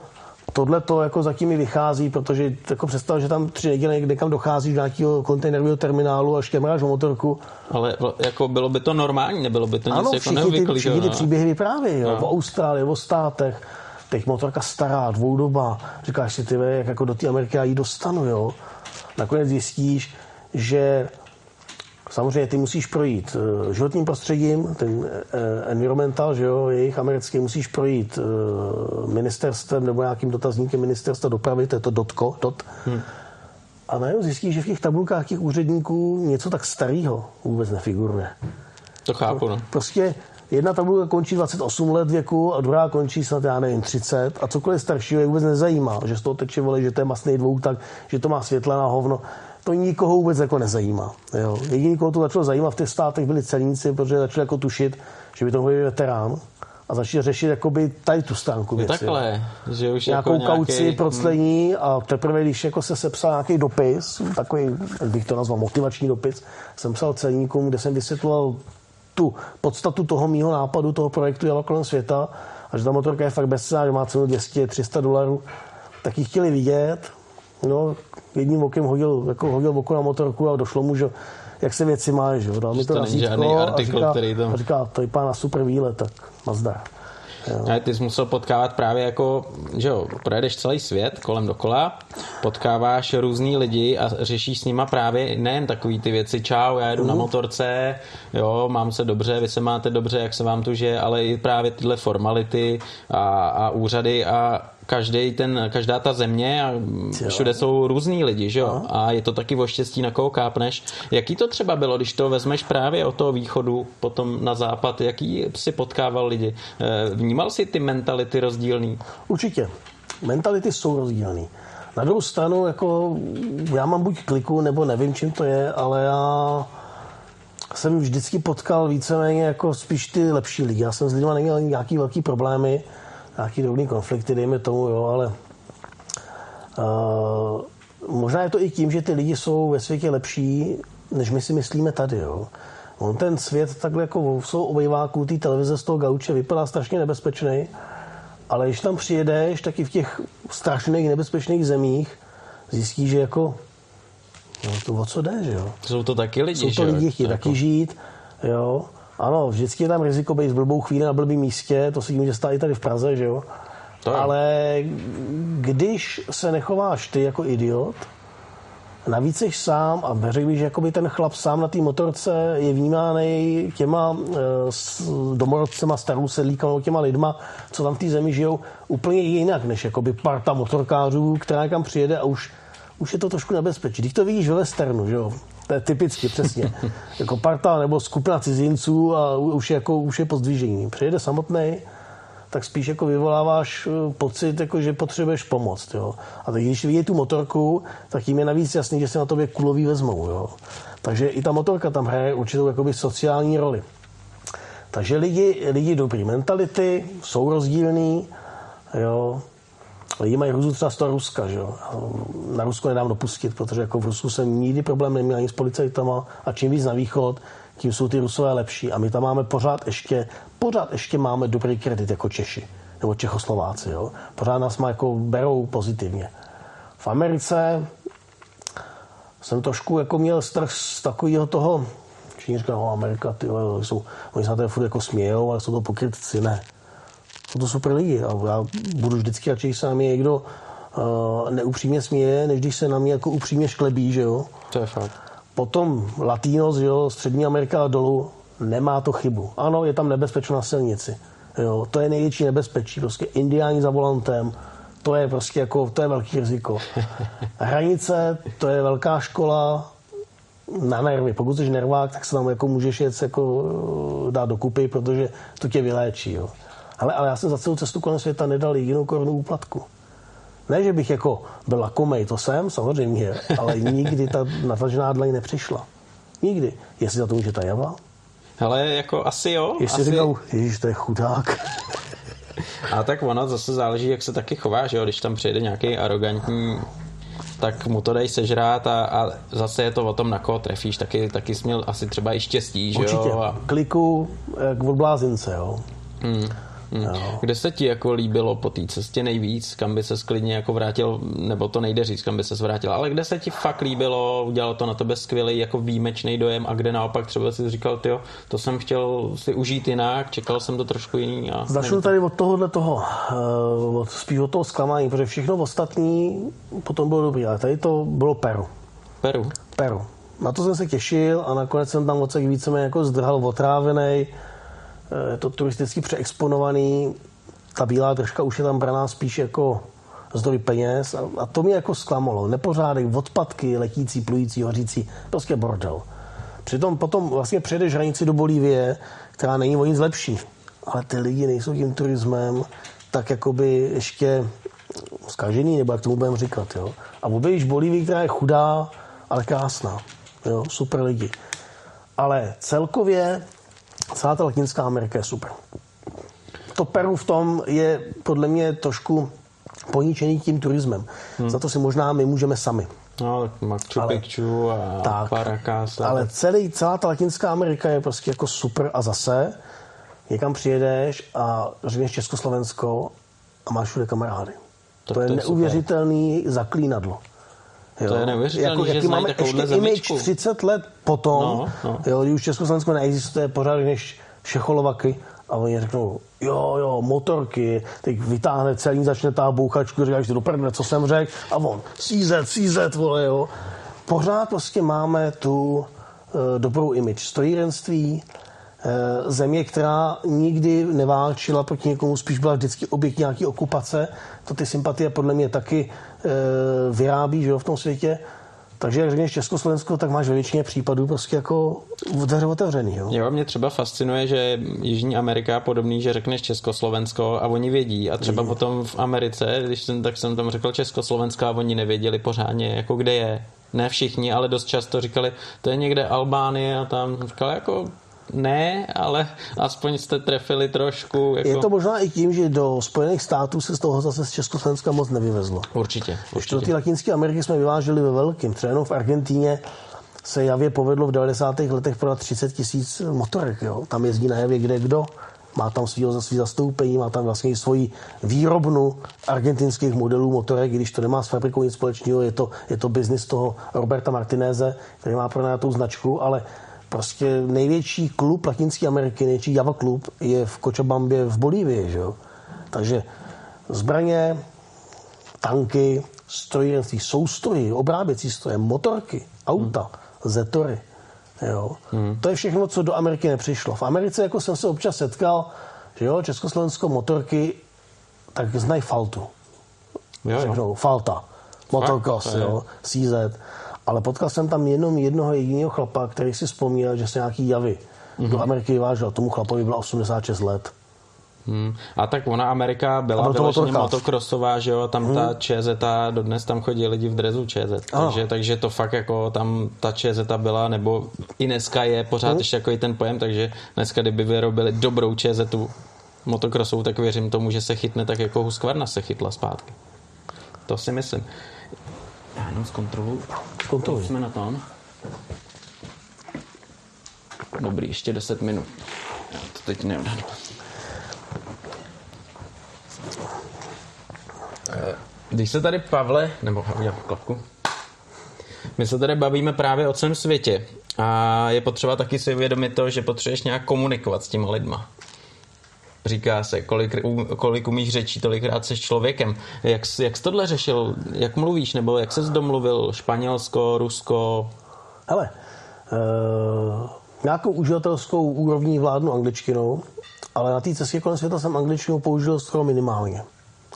B: tohle to jako zatím mi vychází, protože jako představ, že tam tři neděle někde kam docházíš do nějakého kontejnerového terminálu a štěmráš o motorku.
A: Ale jako bylo by to normální, nebylo by to
B: ano,
A: nic jako neobvyklý.
B: Ty, všichni ty příběhy vyprávějí, jo, no. o Austrálii, o státech. Teď motorka stará, dvoudoba. Říkáš si, ty, jak jako do té Ameriky já ji dostanu, jo nakonec zjistíš, že samozřejmě ty musíš projít eh, životním prostředím, ten eh, environmental, že jo, jejich americký, musíš projít eh, ministerstvem nebo nějakým dotazníkem ministerstva dopravy, to je to dotko, dot. Hmm. A najednou zjistíš, že v těch tabulkách těch úředníků něco tak starého vůbec nefiguruje.
A: To chápu, no.
B: Prostě jedna tabulka končí 28 let věku a druhá končí snad, já nevím, 30 a cokoliv staršího je vůbec nezajímá, že z toho teče vole, že to je masný dvou, tak, že to má světla na hovno. To nikoho vůbec jako nezajímá. Jo. Jediný, koho to začalo zajímat v těch státech, byli celníci, protože začali jako tušit, že by to mohl být veterán. a začali řešit jakoby tady tu stránku věci.
A: Takhle, že už
B: nějakou
A: jako
B: kauci,
A: nějaký... Hmm.
B: proclení a teprve, když jako se sepsal nějaký dopis, takový, jak bych to nazval, motivační dopis, jsem psal celníkům, kde jsem vysvětloval tu podstatu toho mýho nápadu, toho projektu Jelo kolem světa a že ta motorka je fakt bezcená, že má cenu 200-300 dolarů, tak ji chtěli vidět. No, jedním okem hodil, jako hodil oko na motorku a došlo mu, že jak se věci má, že jo. Dal mi
A: to
B: to
A: není žádný
B: razítko a
A: artikl,
B: říká,
A: který tam-
B: a říká, to vypadá na super výlet, tak nazdar.
A: Ale ty jsi musel potkávat právě jako, že jo, projedeš celý svět kolem dokola, potkáváš různý lidi a řešíš s nima právě nejen takový ty věci, čau, já jedu na motorce, jo, mám se dobře, vy se máte dobře, jak se vám tu žije, ale i právě tyhle formality a, a úřady a každý ten, každá ta země a všude jsou různý lidi, že jo? A je to taky o štěstí, na koho kápneš. Jaký to třeba bylo, když to vezmeš právě od toho východu, potom na západ, jaký si potkával lidi? Eh, Vnímal si ty mentality rozdílný?
B: Určitě. Mentality jsou rozdílné. Na druhou stranu, jako já mám buď kliku, nebo nevím, čím to je, ale já jsem vždycky potkal víceméně jako spíš ty lepší lidi. Já jsem s lidmi neměl nějaký velký problémy, nějaký drobný konflikty, dejme tomu, jo, ale uh, možná je to i tím, že ty lidi jsou ve světě lepší, než my si myslíme tady, jo. On ten svět takhle jako jsou obejváků té televize z toho gauče vypadá strašně nebezpečný, ale když tam přijedeš, tak i v těch strašných nebezpečných zemích zjistíš, že jako no, to o co jde, že jo.
A: Jsou to taky lidi,
B: Jsou to
A: že
B: lidi, chtějí
A: Jako-
B: taky žít, jo. Ano, vždycky je tam riziko být v blbou chvíli na blbým místě, to se tím, že stát i tady v Praze, že jo.
A: To jo.
B: Ale když se nechováš ty jako idiot, navíc jsi sám a řekl bych, že jakoby ten chlap sám na té motorce je vnímáný těma e, domorodcema, starou sedlíkama, těma lidma, co tam v té zemi žijou, úplně jinak, než jakoby parta motorkářů, která někam přijede a už, už je to trošku nebezpečí. Když to vidíš ve westernu, že jo, to je typicky, přesně. jako parta nebo skupina cizinců a už je, jako, už je pozdvižení. Přijede samotný, tak spíš jako vyvoláváš eh, pocit, jako že potřebuješ pomoc. Jo. A teď, když vidějí tu motorku, tak jim je navíc jasný, že se na tobě kulový vezmou. Jo. Takže i ta motorka tam hraje určitou jakoby sociální roli. Takže lidi, lidi dobrý mentality, jsou rozdílný, jo. Lidi mají hrůzu třeba z toho Ruska, že jo. Na Rusko nedám dopustit, protože jako v Rusku jsem nikdy problém neměl ani s policajtama a čím víc na východ, tím jsou ty Rusové lepší. A my tam máme pořád ještě, pořád ještě máme dobrý kredit jako Češi nebo Čechoslováci, jo. Pořád nás má jako berou pozitivně. V Americe jsem trošku jako měl strach z takového toho, všichni říkají, Amerika, ty jsou, oni se na to furt jako smějou, ale jsou to pokrytci, ne. Jsou to super lidi a já budu vždycky radši, když se na mě někdo uh, neupřímně směje, než když se na mě jako upřímně šklebí, že jo.
A: To je fakt.
B: Potom Latinos, jo, Střední Amerika a dolů, nemá to chybu. Ano, je tam nebezpečno na silnici. Jo, to je největší nebezpečí. Prostě indiáni za volantem, to je prostě jako, to je velký riziko. Hranice, to je velká škola na nervy. Pokud jsi nervák, tak se tam jako můžeš jet jako eh, dát dokupy, protože to tě vyléčí. Jo. Ale, ale já jsem za celou cestu kolem světa nedal jedinou korunu úplatku. Ne, že bych jako byl lakomej, to jsem, samozřejmě, ale nikdy ta natažená dlaň nepřišla. Nikdy. Jestli za to může ta java?
A: Ale jako asi jo.
B: Jestli
A: asi...
B: říkal, ježiš, to je chudák.
A: A tak ono zase záleží, jak se taky chová, že jo? Když tam přijde nějaký arrogantní tak mu to dej sežrát a, a zase je to o tom, na koho trefíš. Taky, taky jsi měl asi třeba i štěstí, že
B: Určitě.
A: jo? A,
B: Kliku jak od blázince, jo.
A: hmm. Hmm. Kde se ti jako líbilo po té cestě nejvíc, kam by se sklidně jako vrátil, nebo to nejde říct, kam by se vrátil, ale kde se ti fakt líbilo, udělalo to na tebe skvělý jako výjimečný dojem a kde naopak třeba si říkal, ty to jsem chtěl si užít jinak, čekal jsem to trošku jiný. A
B: Začnu tady od tohohle toho, uh, od, spíš od toho zklamání, protože všechno ostatní potom bylo dobré, ale tady to bylo Peru.
A: Peru.
B: Peru. Na to jsem se těšil a nakonec jsem tam odsaď víceméně jako zdrhal otrávený. Je to turisticky přeexponovaný. Ta bílá držka už je tam braná spíš jako zdroj peněz a, a to mě jako zklamalo. Nepořádek, odpadky, letící, plující, hořící, prostě bordel. Přitom potom vlastně přejdeš hranici do Bolívie, která není o nic lepší. Ale ty lidi nejsou tím turismem tak jakoby ještě zkažený, nebo jak tomu budeme říkat. Jo? A objevíš Bolívii, která je chudá, ale krásná. Jo? Super lidi. Ale celkově celá ta Latinská Amerika je super. to Peru v tom je podle mě trošku poničený tím turismem. Hmm. Za to si možná my můžeme sami.
A: No, Machu ale, Picchu a tak, Paracas.
B: Ale celý, celá ta Latinská Amerika je prostě jako super a zase někam přijedeš a řekneš Československo a máš všude kamarády. To, to je, je neuvěřitelný super. zaklínadlo.
A: Jo. To je neuvěřitelný, jako, že jaký máme ještě
B: image 30 let potom, no, no. Jo, když už Československo neexistuje pořád než Šecholovaky a oni řeknou, jo, jo, motorky, teď vytáhne celý, začne tá bouchačku, říkáš, do prdne, co jsem řekl, a on, CZ, CZ, vole, jo. Pořád prostě máme tu uh, dobrou image strojírenství, země, která nikdy neválčila proti někomu, spíš byla vždycky objekt nějaký okupace, to ty sympatie podle mě taky uh, vyrábí, že jo, v tom světě. Takže jak řekneš Československo, tak máš ve většině případů prostě jako dveře otevřený. Jo?
A: jo, mě třeba fascinuje, že Jižní Amerika je podobný, že řekneš Československo a oni vědí. A třeba vědí. potom v Americe, když jsem, tak jsem tam řekl Československo a oni nevěděli pořádně, jako kde je. Ne všichni, ale dost často říkali, to je někde Albánie a tam říkali jako ne, ale aspoň jste trefili trošku.
B: Jako... Je to možná i tím, že do Spojených států se z toho zase z Československa moc nevyvezlo.
A: Určitě. určitě.
B: Do té Latinské Ameriky jsme vyváželi ve velkým. Třeba jenom v Argentíně se javě povedlo v 90. letech prodat 30 tisíc motorek. Jo? Tam jezdí na javě kde kdo. Má tam svýho, svý zastoupení, má tam vlastně svoji výrobnu argentinských modelů motorek, když to nemá s fabrikou nic společného, je to, je to biznis toho Roberta Martineze, který má pronajatou značku, ale Prostě největší klub Latinské Ameriky, největší Java klub je v Kočabambě v Bolívii, že jo? Takže zbraně, tanky, strojírenství, soustroji, obráběcí stroje, motorky, auta, hmm. zetory. Jo. Hmm. To je všechno, co do Ameriky nepřišlo. V Americe, jako jsem se občas setkal, že jo, Československo motorky, tak znají Faltu. Jo, jo. Falta, motocross, jo, CZ ale potkal jsem tam jenom jednoho jediného chlapa, který si vzpomněl, že se nějaký javy mm-hmm. do Ameriky vážil. Tomu chlapovi bylo 86 let.
A: Hmm. A tak ona Amerika byla vyloženě motokrosová, že jo, tam hmm. ta ČZ, dodnes tam chodí lidi v drezu ČZ, takže, takže to fakt jako tam ta ČZ byla, nebo i dneska je pořád hmm. ještě jako ten pojem, takže dneska kdyby vyrobili dobrou ČZ motokrosovou, tak věřím tomu, že se chytne tak jako Husqvarna se chytla zpátky. To si myslím. Já jenom zkontroluji.
B: Zkontroluji.
A: Jsme na tom. Dobrý, ještě 10 minut. Já to teď neodhadu. Eh, když se tady, Pavle, nebo udělám klapku. My se tady bavíme právě o celém světě a je potřeba taky si uvědomit to, že potřebuješ nějak komunikovat s těma lidma říká se, kolik, kolik umíš řečí, tolikrát se člověkem. Jak, jak jsi tohle řešil? Jak mluvíš? Nebo jak se domluvil? Španělsko, Rusko?
B: Hele, uh, nějakou uživatelskou úrovní vládnu angličtinou, ale na té cestě kolem světa jsem angličtinu použil skoro minimálně.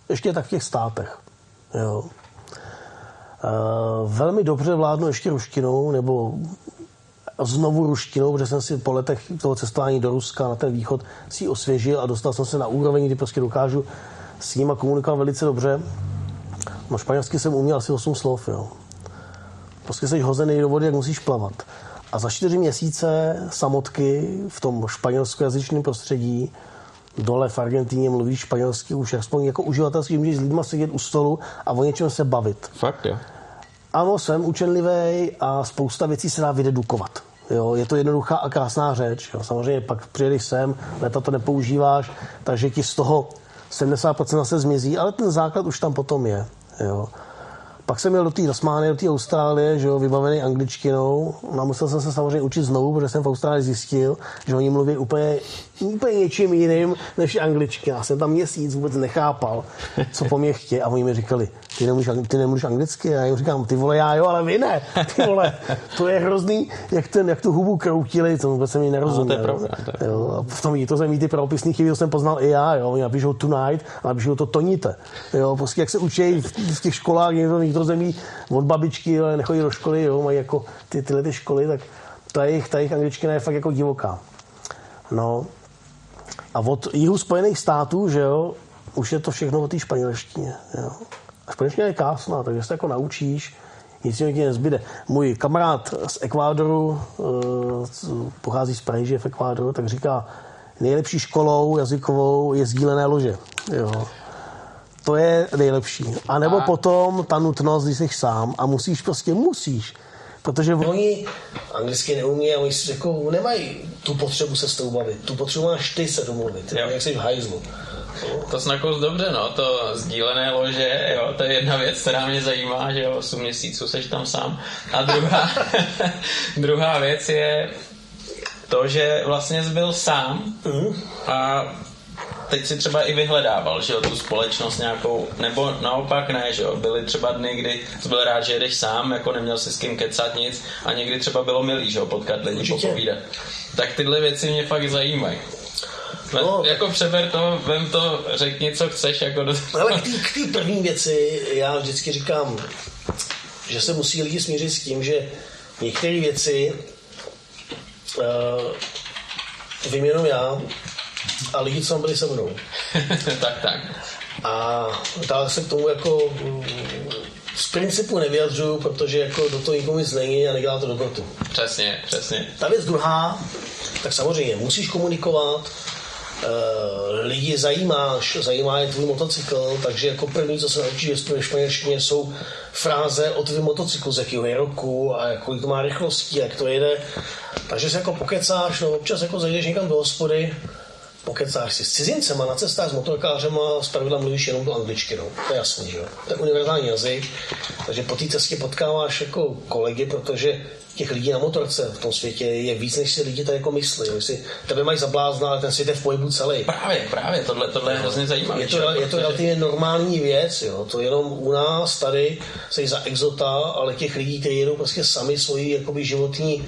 B: Ještě tak v těch státech. Jo. Uh, velmi dobře vládnu ještě ruštinou, nebo znovu ruštinou, protože jsem si po letech toho cestování do Ruska na ten východ si osvěžil a dostal jsem se na úroveň, kdy prostě dokážu s nima komunikovat velice dobře. No španělsky jsem uměl asi 8 slov, jo. Prostě jsi hozený do vody, jak musíš plavat. A za čtyři měsíce samotky v tom španělskojazyčném prostředí dole v Argentíně mluví španělsky už aspoň jako uživatelský, můžeš s lidma sedět u stolu a o něčem se bavit.
A: Fakt, jo.
B: Ano, jsem učenlivý a spousta věcí se dá vydedukovat. Jo, je to jednoduchá a krásná řeč. Jo. Samozřejmě pak přijedeš sem, leta to nepoužíváš, takže ti z toho 70% zase zmizí, ale ten základ už tam potom je. Jo. Pak jsem měl do té Tasmánie, do té Austrálie, že jo, vybavený angličtinou. No a musel jsem se samozřejmě učit znovu, protože jsem v Austrálii zjistil, že oni mluví úplně, úplně něčím jiným než angličtina. Já jsem tam měsíc vůbec nechápal, co po mě chtějí. A oni mi říkali, ty nemůžeš, ty nemůžeš anglicky? A já jim říkám, ty vole, já jo, ale vy ne. Ty vole, to je hrozný, jak, ten, jak tu hubu kroutili, to vůbec se mi nerozuměl. No, to je pravda. To je Jo, a v tom to jsem ty pravopisný chyby, jsem poznal i já, jo. Oni napíšou tonight a napíšou to tonite. Jo, prostě jak se učí v, v těch školách někdo vnitrozemí od babičky, ale nechodí do školy, jo, mají jako ty, tyhle ty školy, tak ta jejich, ta jejich angličtina je fakt jako divoká. No, a od jihu Spojených států, že jo, už je to všechno o té španělštině. Jo. A španělština je krásná, takže se jako naučíš, nic jiného ti nezbyde. Můj kamarád z Ekvádoru, eh, pochází z Paříže v Ekvádoru, tak říká, nejlepší školou jazykovou je sdílené lože. Jo. To je nejlepší. A nebo a... potom ta nutnost, když jsi sám a musíš prostě, musíš. Protože oni anglicky neumí a oni si jako nemají tu potřebu se s tou bavit. Tu potřebu máš ty se domluvit, jo. jak jsi v hajzlu.
A: To snakous dobře, no, to sdílené lože, jo, to je jedna věc, která mě zajímá, že jo, 8 měsíců seš tam sám. A druhá, druhá věc je to, že vlastně jsi byl sám mm. a teď si třeba i vyhledával, že jo, tu společnost nějakou, nebo naopak ne, že jo, byly třeba dny, kdy jsi byl rád, že jedeš sám, jako neměl si s kým kecat nic a někdy třeba bylo milý, že jo, potkat lidi, popovídat. Tak tyhle věci mě fakt zajímají. No, jako přeber to, vem to, řekni, co chceš. Jako do...
B: Ale k té první věci já vždycky říkám, že se musí lidi smířit s tím, že některé věci uh, vyměnu já a lidi, co byli se mnou.
A: tak, tak.
B: A dále se k tomu jako z principu nevyjadřuju, protože jako do toho nikomu nic není a nedělá to dobrotu.
A: Přesně, přesně.
B: Ta věc druhá, tak samozřejmě musíš komunikovat, Uh, lidi zajímáš, zajímá je tvůj motocykl, takže jako první, co se naučíš ve španělštině, jsou fráze o tvým motocyklu, z jakého je roku a kolik to má rychlosti, jak to jede. Takže se jako pokecáš, no občas jako zajdeš někam do hospody, pokecáš si s cizincema na cestách s motorkářema, z pravidla mluvíš jenom do angličtiny, no. to je jasný, že jo. To je univerzální jazyk, takže po té cestě potkáváš jako kolegy, protože těch lidí na motorce v tom světě je víc, než si lidi tady jako myslí. Jo. Si tebe mají zablázna, ale ten svět je v pohybu celý.
A: Právě, právě, tohle, tohle je hrozně zajímavé.
B: Je to, je to relativně normální věc, jo. to jenom u nás tady se za exota, ale těch lidí, kteří jedou prostě sami svoji jakoby, životní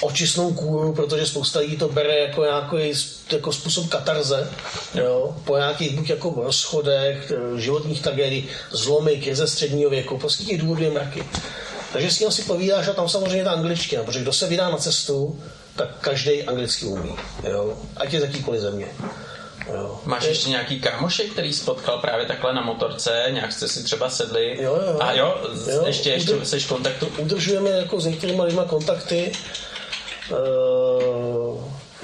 B: očistnou kůru, protože spousta lidí to bere jako nějaký jako způsob katarze, jo, po nějakých buď jako rozchodech, životních tragédií, zlomy, krize středního věku, prostě těch důvodů je mraky. Takže s ním si povídáš a tam samozřejmě ta angličtina, protože kdo se vydá na cestu, tak každý anglicky umí, jo, ať je z jakýkoliv země.
A: Jo. Máš ještě nějaký kámošek, který spotkal právě takhle na motorce, nějak jste si třeba sedli
B: jo, jo.
A: a jo, jo ještě, ještě udr- seš kontaktu?
B: Udržujeme jako s některými lidmi kontakty,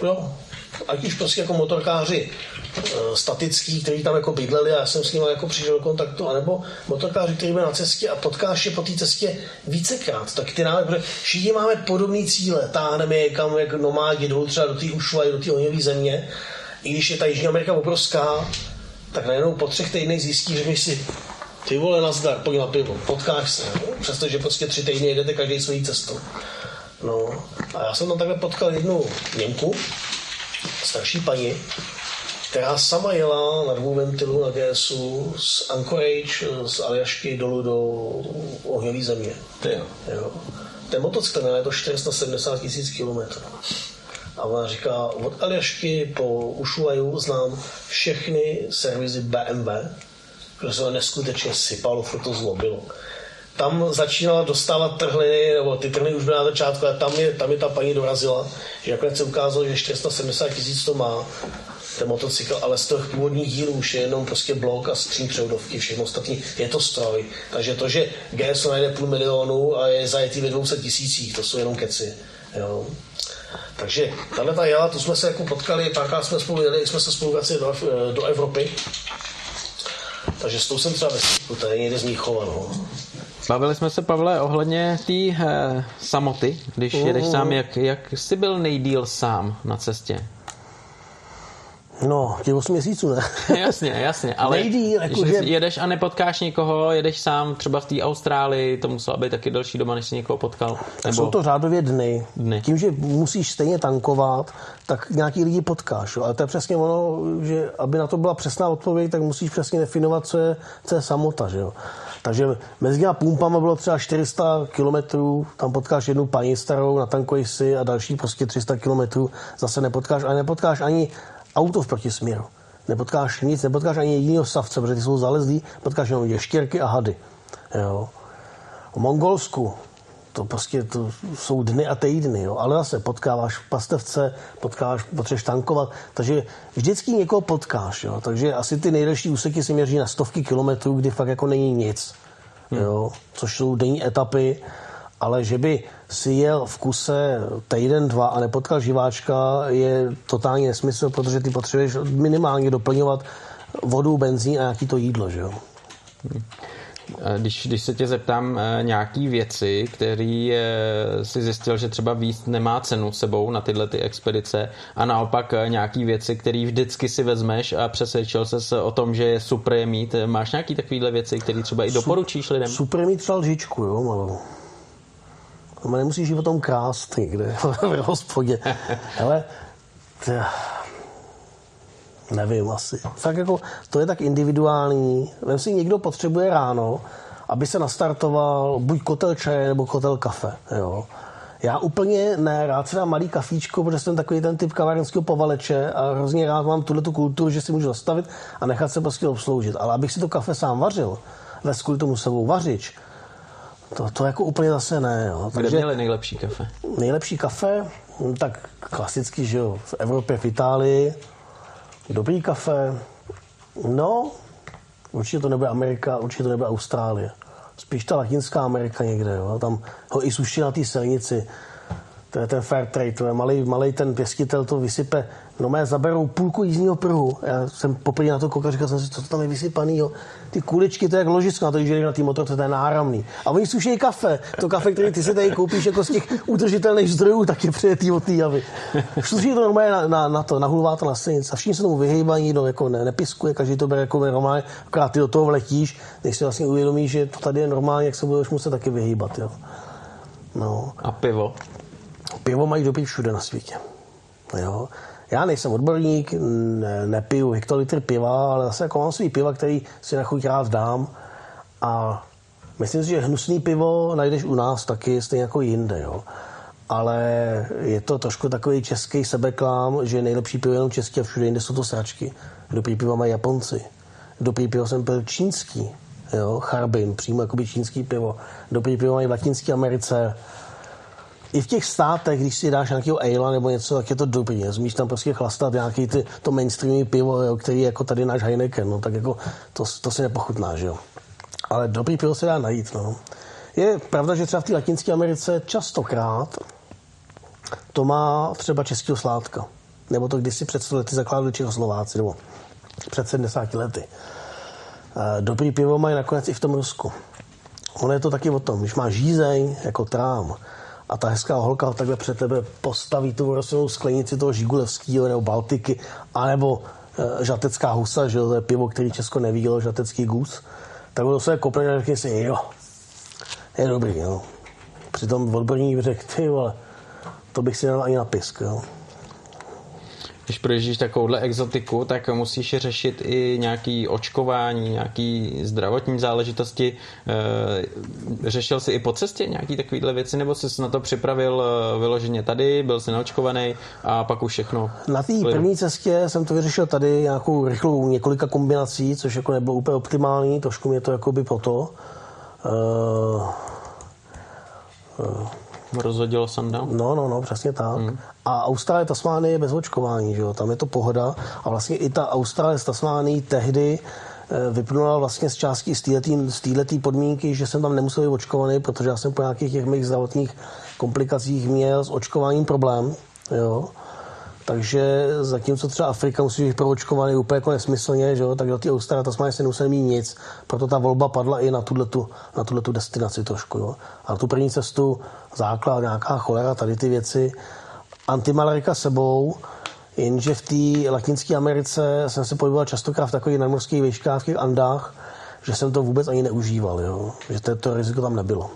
B: jo, ať už prostě jako motorkáři uh, statický, kteří tam jako bydleli a já jsem s nimi jako přišel do kontaktu, anebo motorkáři, kteří byli na cestě a potkáš je po té cestě vícekrát, tak ty náme, protože všichni máme podobné cíle, táhneme je kam jak nomádi jdou třeba do té Ušvaj, do té ohňové země, i když je ta Jižní Amerika obrovská, tak najednou po třech týdnech zjistíš, že si ty vole, nazdar, pojď na pivo, potkáš se, přestože prostě tři týdny jedete každý svojí cestou. No, a já jsem tam takhle potkal jednu Němku, starší paní, která sama jela na dvou ventilu na GSu z Anchorage, z Aljašky dolů do ohňové země. Ty jo. jo. Ten motocykl je to 470 tisíc kilometrů. A ona říká, od Aljašky po Ushuaiu znám všechny servisy BMW, protože se neskutečně sypalo, furt to zlobilo tam začínala dostávat trhliny, nebo ty trhliny už byly na začátku, ale tam je, tam je ta paní dorazila, že nakonec se ukázalo, že 470 tisíc to má ten motocykl, ale z těch původních dílů už je jenom prostě blok a skříň převodovky, všechno ostatní, je to stroj. Takže to, že GSO najde půl milionu a je zajetý ve 200 tisících, to jsou jenom keci. Jo. Takže tahle ta jela, tu jsme se jako potkali, párkrát jsme spolu jeli, jsme se spolu do, do Evropy. Takže s tou jsem třeba ve to je někde z Míchova, no.
A: Bavili jsme se, Pavle, ohledně té eh, samoty, když uh. jedeš sám. Jak, jak jsi byl nejdíl sám na cestě?
B: No, těch 8 měsíců ne.
A: jasně, jasně, ale
B: Nejdíl,
A: jako že... jedeš a nepotkáš někoho, jedeš sám třeba v té Austrálii, to muselo být taky delší doba, než jsi někoho potkal.
B: Nebo... Jsou to řádově dny. dny. Tím, že musíš stejně tankovat, tak nějaký lidi potkáš. Jo? Ale to je přesně ono, že aby na to byla přesná odpověď, tak musíš přesně definovat, co je, co je samota. Že jo? Takže mezi těma pumpama bylo třeba 400 kilometrů, tam potkáš jednu paní starou, natankuješ si a další prostě 300 kilometrů zase nepotkáš, ale nepotkáš ani auto v protisměru. Nepotkáš nic, nepotkáš ani jediného savce, protože ty jsou zalezlí, potkáš jenom ještěrky a hady. Jo. V Mongolsku to prostě to jsou dny a týdny, jo. ale zase potkáváš v pastevce, potkáváš, potřebuješ tankovat, takže vždycky někoho potkáš, jo. takže asi ty nejdelší úseky si měří na stovky kilometrů, kdy fakt jako není nic, hmm. jo. což jsou denní etapy ale že by si jel v kuse týden, dva a nepotkal živáčka, je totální nesmysl, protože ty potřebuješ minimálně doplňovat vodu, benzín a nějaký to jídlo, že jo.
A: Když, když se tě zeptám eh, nějaký věci, který eh, si zjistil, že třeba víc nemá cenu sebou na tyhle ty expedice a naopak eh, nějaký věci, které vždycky si vezmeš a přesvědčil se o tom, že je super je mít. Máš nějaký takovýhle věci, které třeba i doporučíš lidem?
B: Super mít třeba lžičku, jo, malou. No, nemusíš jít o tom krást někde v hospodě. Ale Nevím asi. Fakt jako, to je tak individuální. Vem si, někdo potřebuje ráno, aby se nastartoval buď kotel čaje nebo kotel kafe. Jo. Já úplně ne, rád se dám malý kafíčko, protože jsem takový ten typ kavárenského povaleče a hrozně rád mám tuhle tu kulturu, že si můžu zastavit a nechat se prostě obsloužit. Ale abych si to kafe sám vařil, ve kvůli tomu sebou vařič, to, to jako úplně zase ne. Jo.
A: Takže, Kde měli nejlepší kafe?
B: Nejlepší kafe? No, tak klasicky, že jo, v Evropě, v Itálii, Dobrý kafe? No, určitě to nebude Amerika, určitě to nebude Austrálie. Spíš ta Latinská Amerika někde, jo. Tam ho i suší na té silnici to je ten fair trade, to je malý, malý ten pěstitel to vysype, no mé zaberou půlku jízdního pruhu. Já jsem poprvé na to koukal, říkal jsem si, co to tam je vysypaný, jo. Ty kuličky, to je jak ložisko na to, na té motorce, to je náramný. A oni suší kafe. To kafe, který ty si tady koupíš jako z těch udržitelných zdrojů, tak je přijetý od té javy. Suší to normálně na, na, na, to, nahulvá to na silnici. A všichni se tomu vyhýbají, no, jako ne, nepiskuje, každý to bere jako normálně, akorát ty do toho vletíš, než si vlastně uvědomíš, že to tady je normálně, jak se budeš muset taky vyhýbat, jo. No.
A: A pivo?
B: Pivo mají dobrý všude na světě. Jo. Já nejsem odborník, ne, nepiju hektolitr piva, ale zase jako mám svý piva, který si na chuť rád dám. A myslím si, že hnusný pivo najdeš u nás taky, stejně jako jinde. Jo. Ale je to trošku takový český sebeklám, že nejlepší pivo je jenom český a všude jinde jsou to sračky. Dobrý pivo mají Japonci. Dobrý pivo jsem pil čínský. Jo, Charbin, přímo jakoby čínský pivo. Dobrý pivo mají v Latinské Americe i v těch státech, když si dáš nějakého ale nebo něco, tak je to dobrý. Zmíš tam prostě chlastat nějaký ty, to mainstreamy pivo, jo, který je jako tady náš Heineken, no, tak jako to, to si nepochutná, že jo. Ale dobrý pivo se dá najít, no. Je pravda, že třeba v té Latinské Americe častokrát to má třeba českého sládka. Nebo to kdysi před 100 lety zakládali Čechoslováci, nebo před 70 lety. Eh, dobrý pivo mají nakonec i v tom Rusku. Ono je to taky o tom, když má žízeň jako trám, a ta hezká holka takhle před tebe postaví tu rostlinnou sklenici toho Žigulevského nebo Baltiky, anebo e, žatecká husa, že to je pivo, který Česko nevidělo, žatecký gus, tak ono se kopne a řekne si, jo, je dobrý, jo. Přitom odborník řekl, ty vole, to bych si nedal ani na pisk, jo
A: když projíždíš takovouhle exotiku, tak musíš řešit i nějaký očkování, nějaký zdravotní záležitosti. Eh, řešil jsi i po cestě nějaký takovýhle věci, nebo jsi na to připravil eh, vyloženě tady, byl jsi naočkovaný a pak už všechno?
B: Na té první cestě jsem to vyřešil tady nějakou rychlou několika kombinací, což jako nebylo úplně optimální, trošku mě to jako by po to. Uh,
A: uh, Rozhodilo sandál?
B: No, no, no, přesně tak. Hmm. A Austrálie, Tasmánie je bez očkování, že jo? tam je to pohoda. A vlastně i ta Austrálie s Tasmánií tehdy eh, vyplnula vlastně z části z této podmínky, že jsem tam nemusel být očkovaný, protože já jsem po nějakých těch mých zdravotních komplikacích měl s očkováním problém. Jo? Takže zatímco třeba Afrika musí být proočkovaný úplně jako nesmyslně, že jo, tak do té Austrálie Tasmánie se nemuseli mít nic. Proto ta volba padla i na tuto na tuhletu destinaci trošku. Jo. A na tu první cestu základ, nějaká cholera, tady ty věci. Antimalarika sebou, jenže v té Latinské Americe jsem se pohyboval častokrát v takových nadmorských výškách, v těch Andách, že jsem to vůbec ani neužíval, jo. že to, to riziko tam nebylo.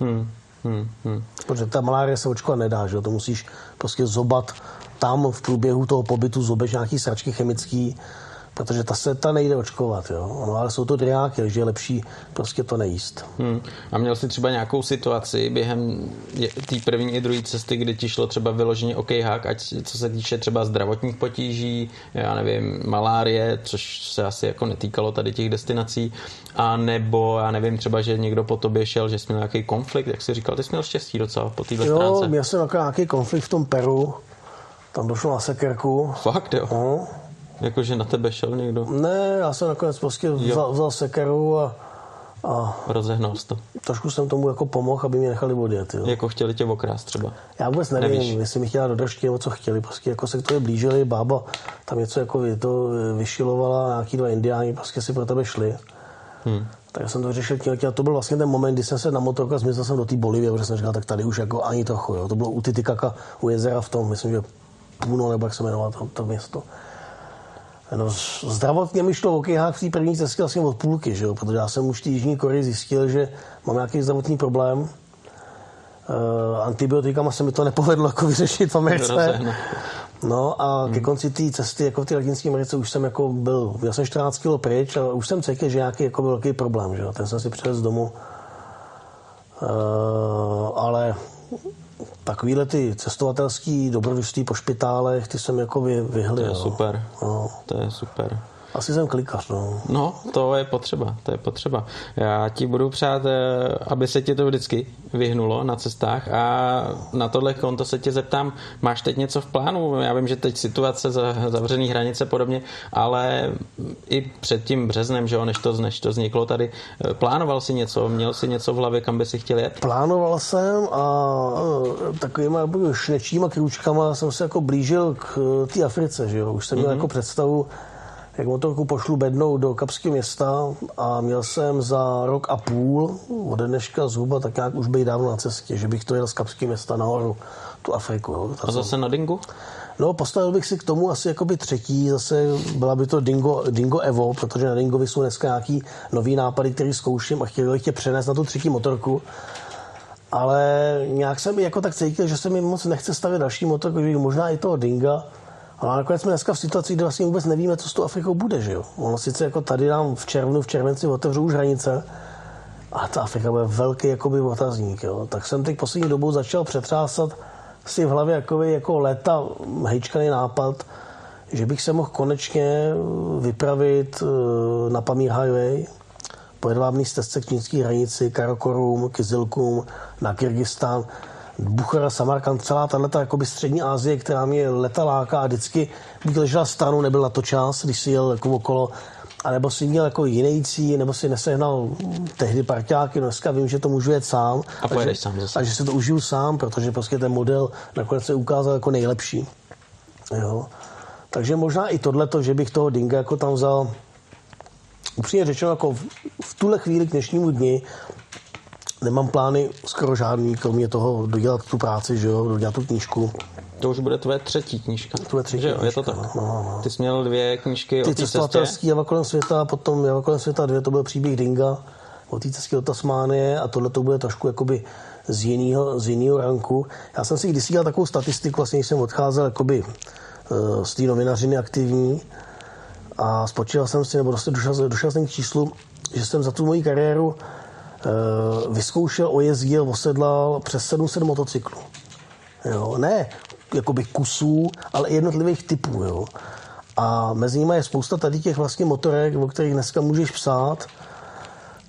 B: Hmm. Hmm, hmm. Protože ta malárie se očkovat nedá, že jo? to musíš prostě zobat tam v průběhu toho pobytu zobeš nějaký sračky chemický, protože ta se ta nejde očkovat, jo. No, ale jsou to driáky, takže je lepší prostě to nejíst.
A: Hmm. A měl jsi třeba nějakou situaci během té první i druhé cesty, kdy ti šlo třeba vyloženě okejhák, ať co se týče třeba zdravotních potíží, já nevím, malárie, což se asi jako netýkalo tady těch destinací, a nebo já nevím, třeba, že někdo po tobě šel, že jsi měl nějaký konflikt, jak jsi říkal, ty jsi měl štěstí docela po této stránce.
B: Jo, měl jsem nějaký konflikt v tom Peru, tam došlo na sekerku.
A: Fakt jo? No. Jakože na tebe šel někdo?
B: Ne, já jsem nakonec prostě vzal, vzal sekeru a
A: A rozehnal to.
B: Trošku jsem tomu jako pomohl, aby mě nechali odjet. Jo.
A: Jako chtěli tě okrást třeba?
B: Já vůbec nevím, Nevíš. jestli mi chtěla do držky nebo co chtěli. Prostě jako se k tomu blížili, bába tam něco jako to vyšilovala, nějaký dva indiáni prostě si pro tebe šli. Hmm. Tak jsem to řešil tím, to byl vlastně ten moment, kdy jsem se na motorku a zmizel jsem do té Bolivie, protože jsem říkal, tak tady už jako ani trochu. Jo. To bylo u Titikaka, u jezera v tom, myslím, že Puno, nebo jak se jmenovalo to, to město. No, zdravotně mi šlo okejhák v té první cestě vlastně od půlky, že jo? protože já jsem už v Jižní Koreji zjistil, že mám nějaký zdravotní problém. Uh, antibiotikama se mi to nepovedlo jako vyřešit v Americe. No a hmm. ke konci té cesty, jako v té Latinské Americe, už jsem jako byl, já jsem 14 kg pryč a už jsem cítil, že nějaký jako velký problém, že jo? ten jsem si přes z domu. Uh, ale takovýhle ty cestovatelský dobrodružství po špitálech, ty jsem jako vy, vyhli.
A: To je super. No. To je super.
B: Asi jsem klikař, no.
A: No, to je potřeba, to je potřeba. Já ti budu přát, eh, aby se ti to vždycky vyhnulo na cestách a na tohle konto se tě zeptám, máš teď něco v plánu? Já vím, že teď situace za zavřený hranice podobně, ale i před tím březnem, že jo, než to, než to vzniklo tady, eh, plánoval si něco, měl si něco v hlavě, kam by si chtěl jet?
B: Plánoval jsem a eh, takovýma šnečíma krůčkama jsem se jako blížil k té Africe, že jo. Už jsem měl mm-hmm. jako představu, jak motorku pošlu bednou do Kapského města a měl jsem za rok a půl od dneška zhruba tak nějak už být dávno na cestě, že bych to jel z Kapského města nahoru, tu Afriku. Jo.
A: A zase na Dingu?
B: No, postavil bych si k tomu asi jakoby třetí, zase byla by to Dingo, Dingo Evo, protože na Dingovi jsou dneska nějaký nový nápady, který zkouším a chtěl bych tě přenést na tu třetí motorku. Ale nějak jsem jako tak cítil, že se mi moc nechce stavit další motorku, možná i toho Dinga, ale nakonec jsme dneska v situaci, kdy vlastně vůbec nevíme, co s tou Afrikou bude, že jo. Ono sice jako tady nám v červnu, v červenci otevřou už hranice, a ta Afrika bude velký jakoby otazník, jo. Tak jsem teď poslední dobou začal přetřásat si v hlavě jakoby, jako léta hejčkaný nápad, že bych se mohl konečně vypravit eh, na Pamír Highway, po jedvábný stezce k čínské hranici, Karakorum, Kizilkum, na Kyrgyzstán, Buchara, Samarkand, celá tato jakoby střední Asie, která mě leta láká a vždycky bych ležela stranu, nebyl na to čas, když si jel jako okolo, a nebo si měl jako jinejcí, nebo si nesehnal tehdy parťáky, dneska vím, že to můžu jet sám.
A: A, a, že, sám
B: zase. a že si to užiju sám, protože prostě ten model nakonec se ukázal jako nejlepší. Jo. Takže možná i tohleto, že bych toho Dinga jako tam vzal upřímně řečeno, jako v, v tuhle chvíli k dnešnímu dni nemám plány skoro žádný, kromě toho dodělat tu práci, že jo, dodělat tu knížku.
A: To už bude tvoje třetí knížka.
B: Tvoje třetí
A: že
B: jo,
A: je to tak. No, no, no. Ty jsi měl dvě knížky
B: Ty o cestě? Java kolem světa, potom Java kolem světa dvě, to byl příběh Dinga o té cestě do Tasmánie a tohle to bude trošku jakoby z jiného, z jiného ranku. Já jsem si kdysi dělal takovou statistiku, vlastně jsem odcházel jakoby eh, z té novinařiny aktivní a spočíval jsem si, nebo došel, došel jsem k číslu, že jsem za tu moji kariéru vyzkoušel, ojezdil, osedlal přes 700 motocyklů. Jo, ne jakoby kusů, ale jednotlivých typů. Jo. A mezi nimi je spousta tady těch vlastně motorek, o kterých dneska můžeš psát.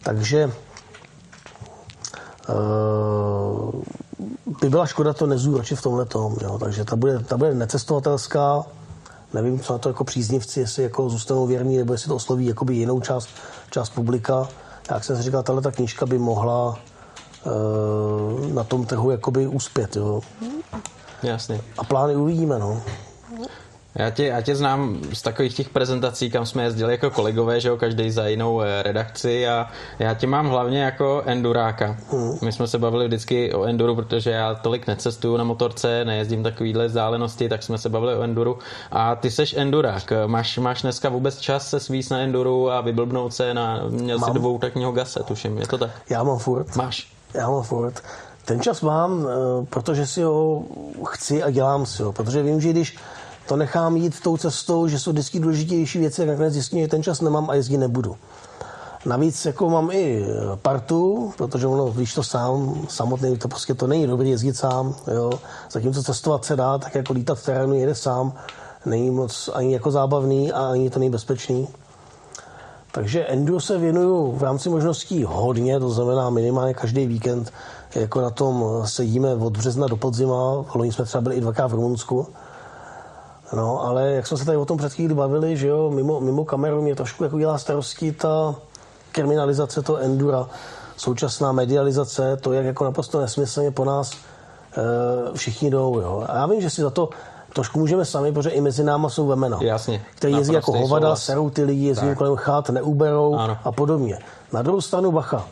B: Takže uh, by byla škoda to nezúročit v tomhle tom. Takže ta bude, ta bude necestovatelská. Nevím, co na to jako příznivci, jestli jako zůstanou věrní, nebo jestli to osloví jakoby jinou část, část publika jak jsem si říkal, tahle ta knížka by mohla uh, na tom trhu jakoby uspět. Jo.
A: Jasně.
B: A plány uvidíme, no.
A: Já tě, já tě znám z takových těch prezentací, kam jsme jezdili jako kolegové, že jo, každý za jinou eh, redakci a já tě mám hlavně jako enduráka. Hmm. My jsme se bavili vždycky o enduru, protože já tolik necestuju na motorce, nejezdím takovýhle vzdálenosti, tak jsme se bavili o enduru a ty seš endurák. Máš, máš dneska vůbec čas se svíst na enduru a vyblbnout se na, měl mám. si dvou takního gase, tuším, je to tak?
B: Já mám furt.
A: Máš?
B: Já mám furt. Ten čas mám, eh, protože si ho chci a dělám si ho, protože vím, že když to nechám jít tou cestou, že jsou vždycky důležitější věci, jak nakonec zjistím, že ten čas nemám a jezdit nebudu. Navíc jako mám i partu, protože ono, víš to sám, samotný, to prostě to není dobrý jezdit sám, jo. Zatímco cestovat se dá, tak jako lítat v terénu jede sám, není moc ani jako zábavný a ani to není bezpečný. Takže enduro se věnuju v rámci možností hodně, to znamená minimálně každý víkend, jako na tom sedíme od března do podzima, loni jsme třeba byli i dvakrát v Rumunsku, No, ale jak jsme se tady o tom před chvíli bavili, že jo, mimo, mimo kameru mě trošku jako dělá starosti ta kriminalizace toho endura, současná medializace, to, jak jako naprosto nesmyslně po nás e, všichni jdou. Jo. A já vím, že si za to trošku můžeme sami, protože i mezi náma jsou vemena.
A: Jasně.
B: Který jezdí jako hovada, serou ty lidi, jezdí kolem chát, neuberou ano. a podobně. Na druhou stranu bacha.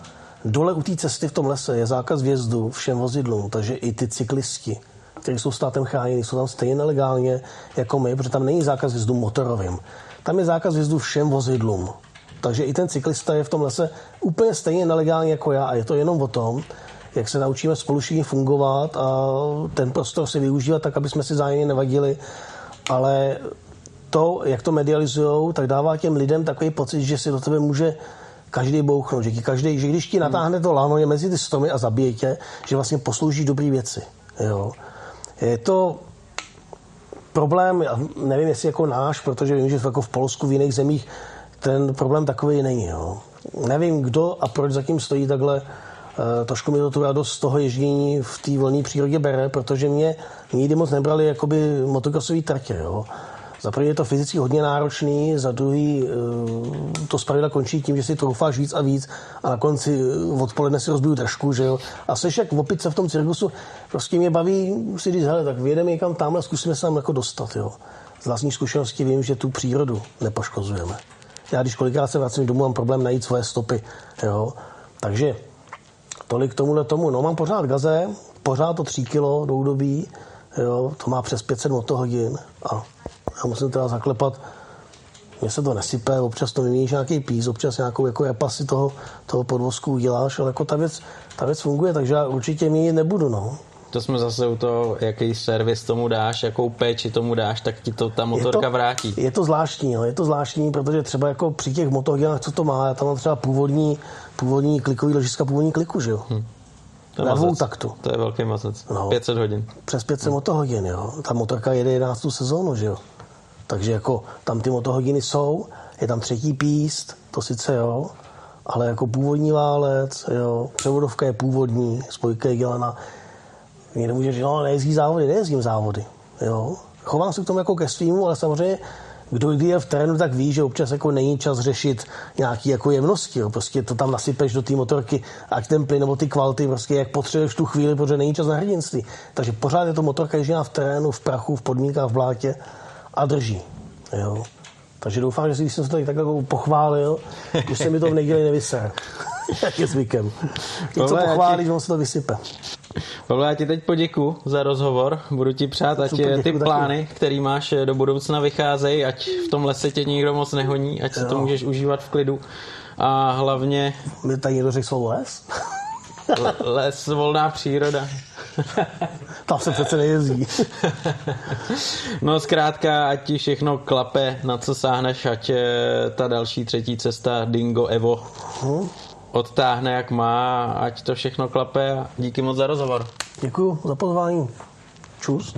B: Dole u té cesty v tom lese je zákaz vjezdu všem vozidlům, takže i ty cyklisti, kteří jsou státem chráněni, jsou tam stejně nelegálně jako my, protože tam není zákaz vjezdu motorovým. Tam je zákaz vjezdu všem vozidlům. Takže i ten cyklista je v tom lese úplně stejně nelegální jako já a je to jenom o tom, jak se naučíme spolu všichni fungovat a ten prostor si využívat tak, aby jsme si zájemně nevadili, ale to, jak to medializují, tak dává těm lidem takový pocit, že si do tebe může každý bouchnout, že, každý, že když ti natáhne to lano je mezi ty stromy a zabije tě, že vlastně poslouží dobré věci. Jo. Je to problém, nevím, jestli jako náš, protože vím, že jako v Polsku, v jiných zemích ten problém takový není. Jo. Nevím, kdo a proč zatím stojí takhle Eh, trošku mi to tu radost z toho ježdění v té volné přírodě bere, protože mě nikdy moc nebrali jakoby motokrosový tratě. Jo. Za první je to fyzicky hodně náročný, za druhý eh, to zpravidla končí tím, že si troufáš víc a víc a na konci eh, odpoledne si rozbiju držku, že jo. A seš jak v opice v tom cirkusu, prostě mě baví si říct, hele, tak vyjedeme někam tam a zkusíme se tam jako dostat, jo. Z vlastní zkušenosti vím, že tu přírodu nepoškozujeme. Já když kolikrát se vracím domů, mám problém najít svoje stopy, jo. Takže Tolik tomuhle tomu. No mám pořád gaze, pořád to 3 kilo do údobí, jo, to má přes 500 motohodin a já musím teda zaklepat, mně se to nesype, občas to vyměníš nějaký pís, občas nějakou jako repasy toho, toho podvozku uděláš, ale jako ta věc, ta věc funguje, takže já určitě měnit nebudu, no
A: to jsme zase u toho, jaký servis tomu dáš, jakou péči tomu dáš, tak ti to ta motorka
B: je to,
A: vrátí.
B: Je to zvláštní, no, je to zvláštní, protože třeba jako při těch motohodinách, co to má, já tam mám třeba původní, původní klikový ložiska, původní kliku, že jo. Hmm.
A: To Na dvou taktu. To je velký mazec. No, 500 hodin.
B: Přes 500 hmm. motohodin, jo. Ta motorka jede 11. sezónu, že jo. Takže jako tam ty motohodiny jsou, je tam třetí píst, to sice jo, ale jako původní válec, jo, převodovka je původní, spojka je dělaná Někdo může říct, no nejezdí závody, nejezdím závody. Jo? Chovám se k tomu jako ke svýmu, ale samozřejmě kdo kdy je v terénu, tak ví, že občas jako není čas řešit nějaké jako jemnosti. Jo. Prostě to tam nasypeš do té motorky, ať ten plyn nebo ty kvality, prostě jak potřebuješ tu chvíli, protože není čas na hrdinství. Takže pořád je to motorka ježděná v terénu, v prachu, v podmínkách, v blátě a drží. Jo. Takže doufám, že si, když jsem se to tak jako pochválil, už se mi to v neděli nevyser. jak je zvykem. Když co pochválíš, on se to vysype.
A: Pavle, já ti teď poděku za rozhovor. Budu ti přát, ať Super, ty plány, který máš do budoucna, vycházejí, ať v tom lese tě nikdo moc nehoní, ať jo. si to můžeš užívat v klidu. A hlavně...
B: Mě tady někdo řekl slovo les?
A: les, volná příroda.
B: Tam se přece nejezdí.
A: no zkrátka, ať ti všechno klape, na co sáhneš, ať ta další třetí cesta Dingo Evo hmm odtáhne jak má, ať to všechno klape díky moc za rozhovor.
B: Děkuji za pozvání. Čus.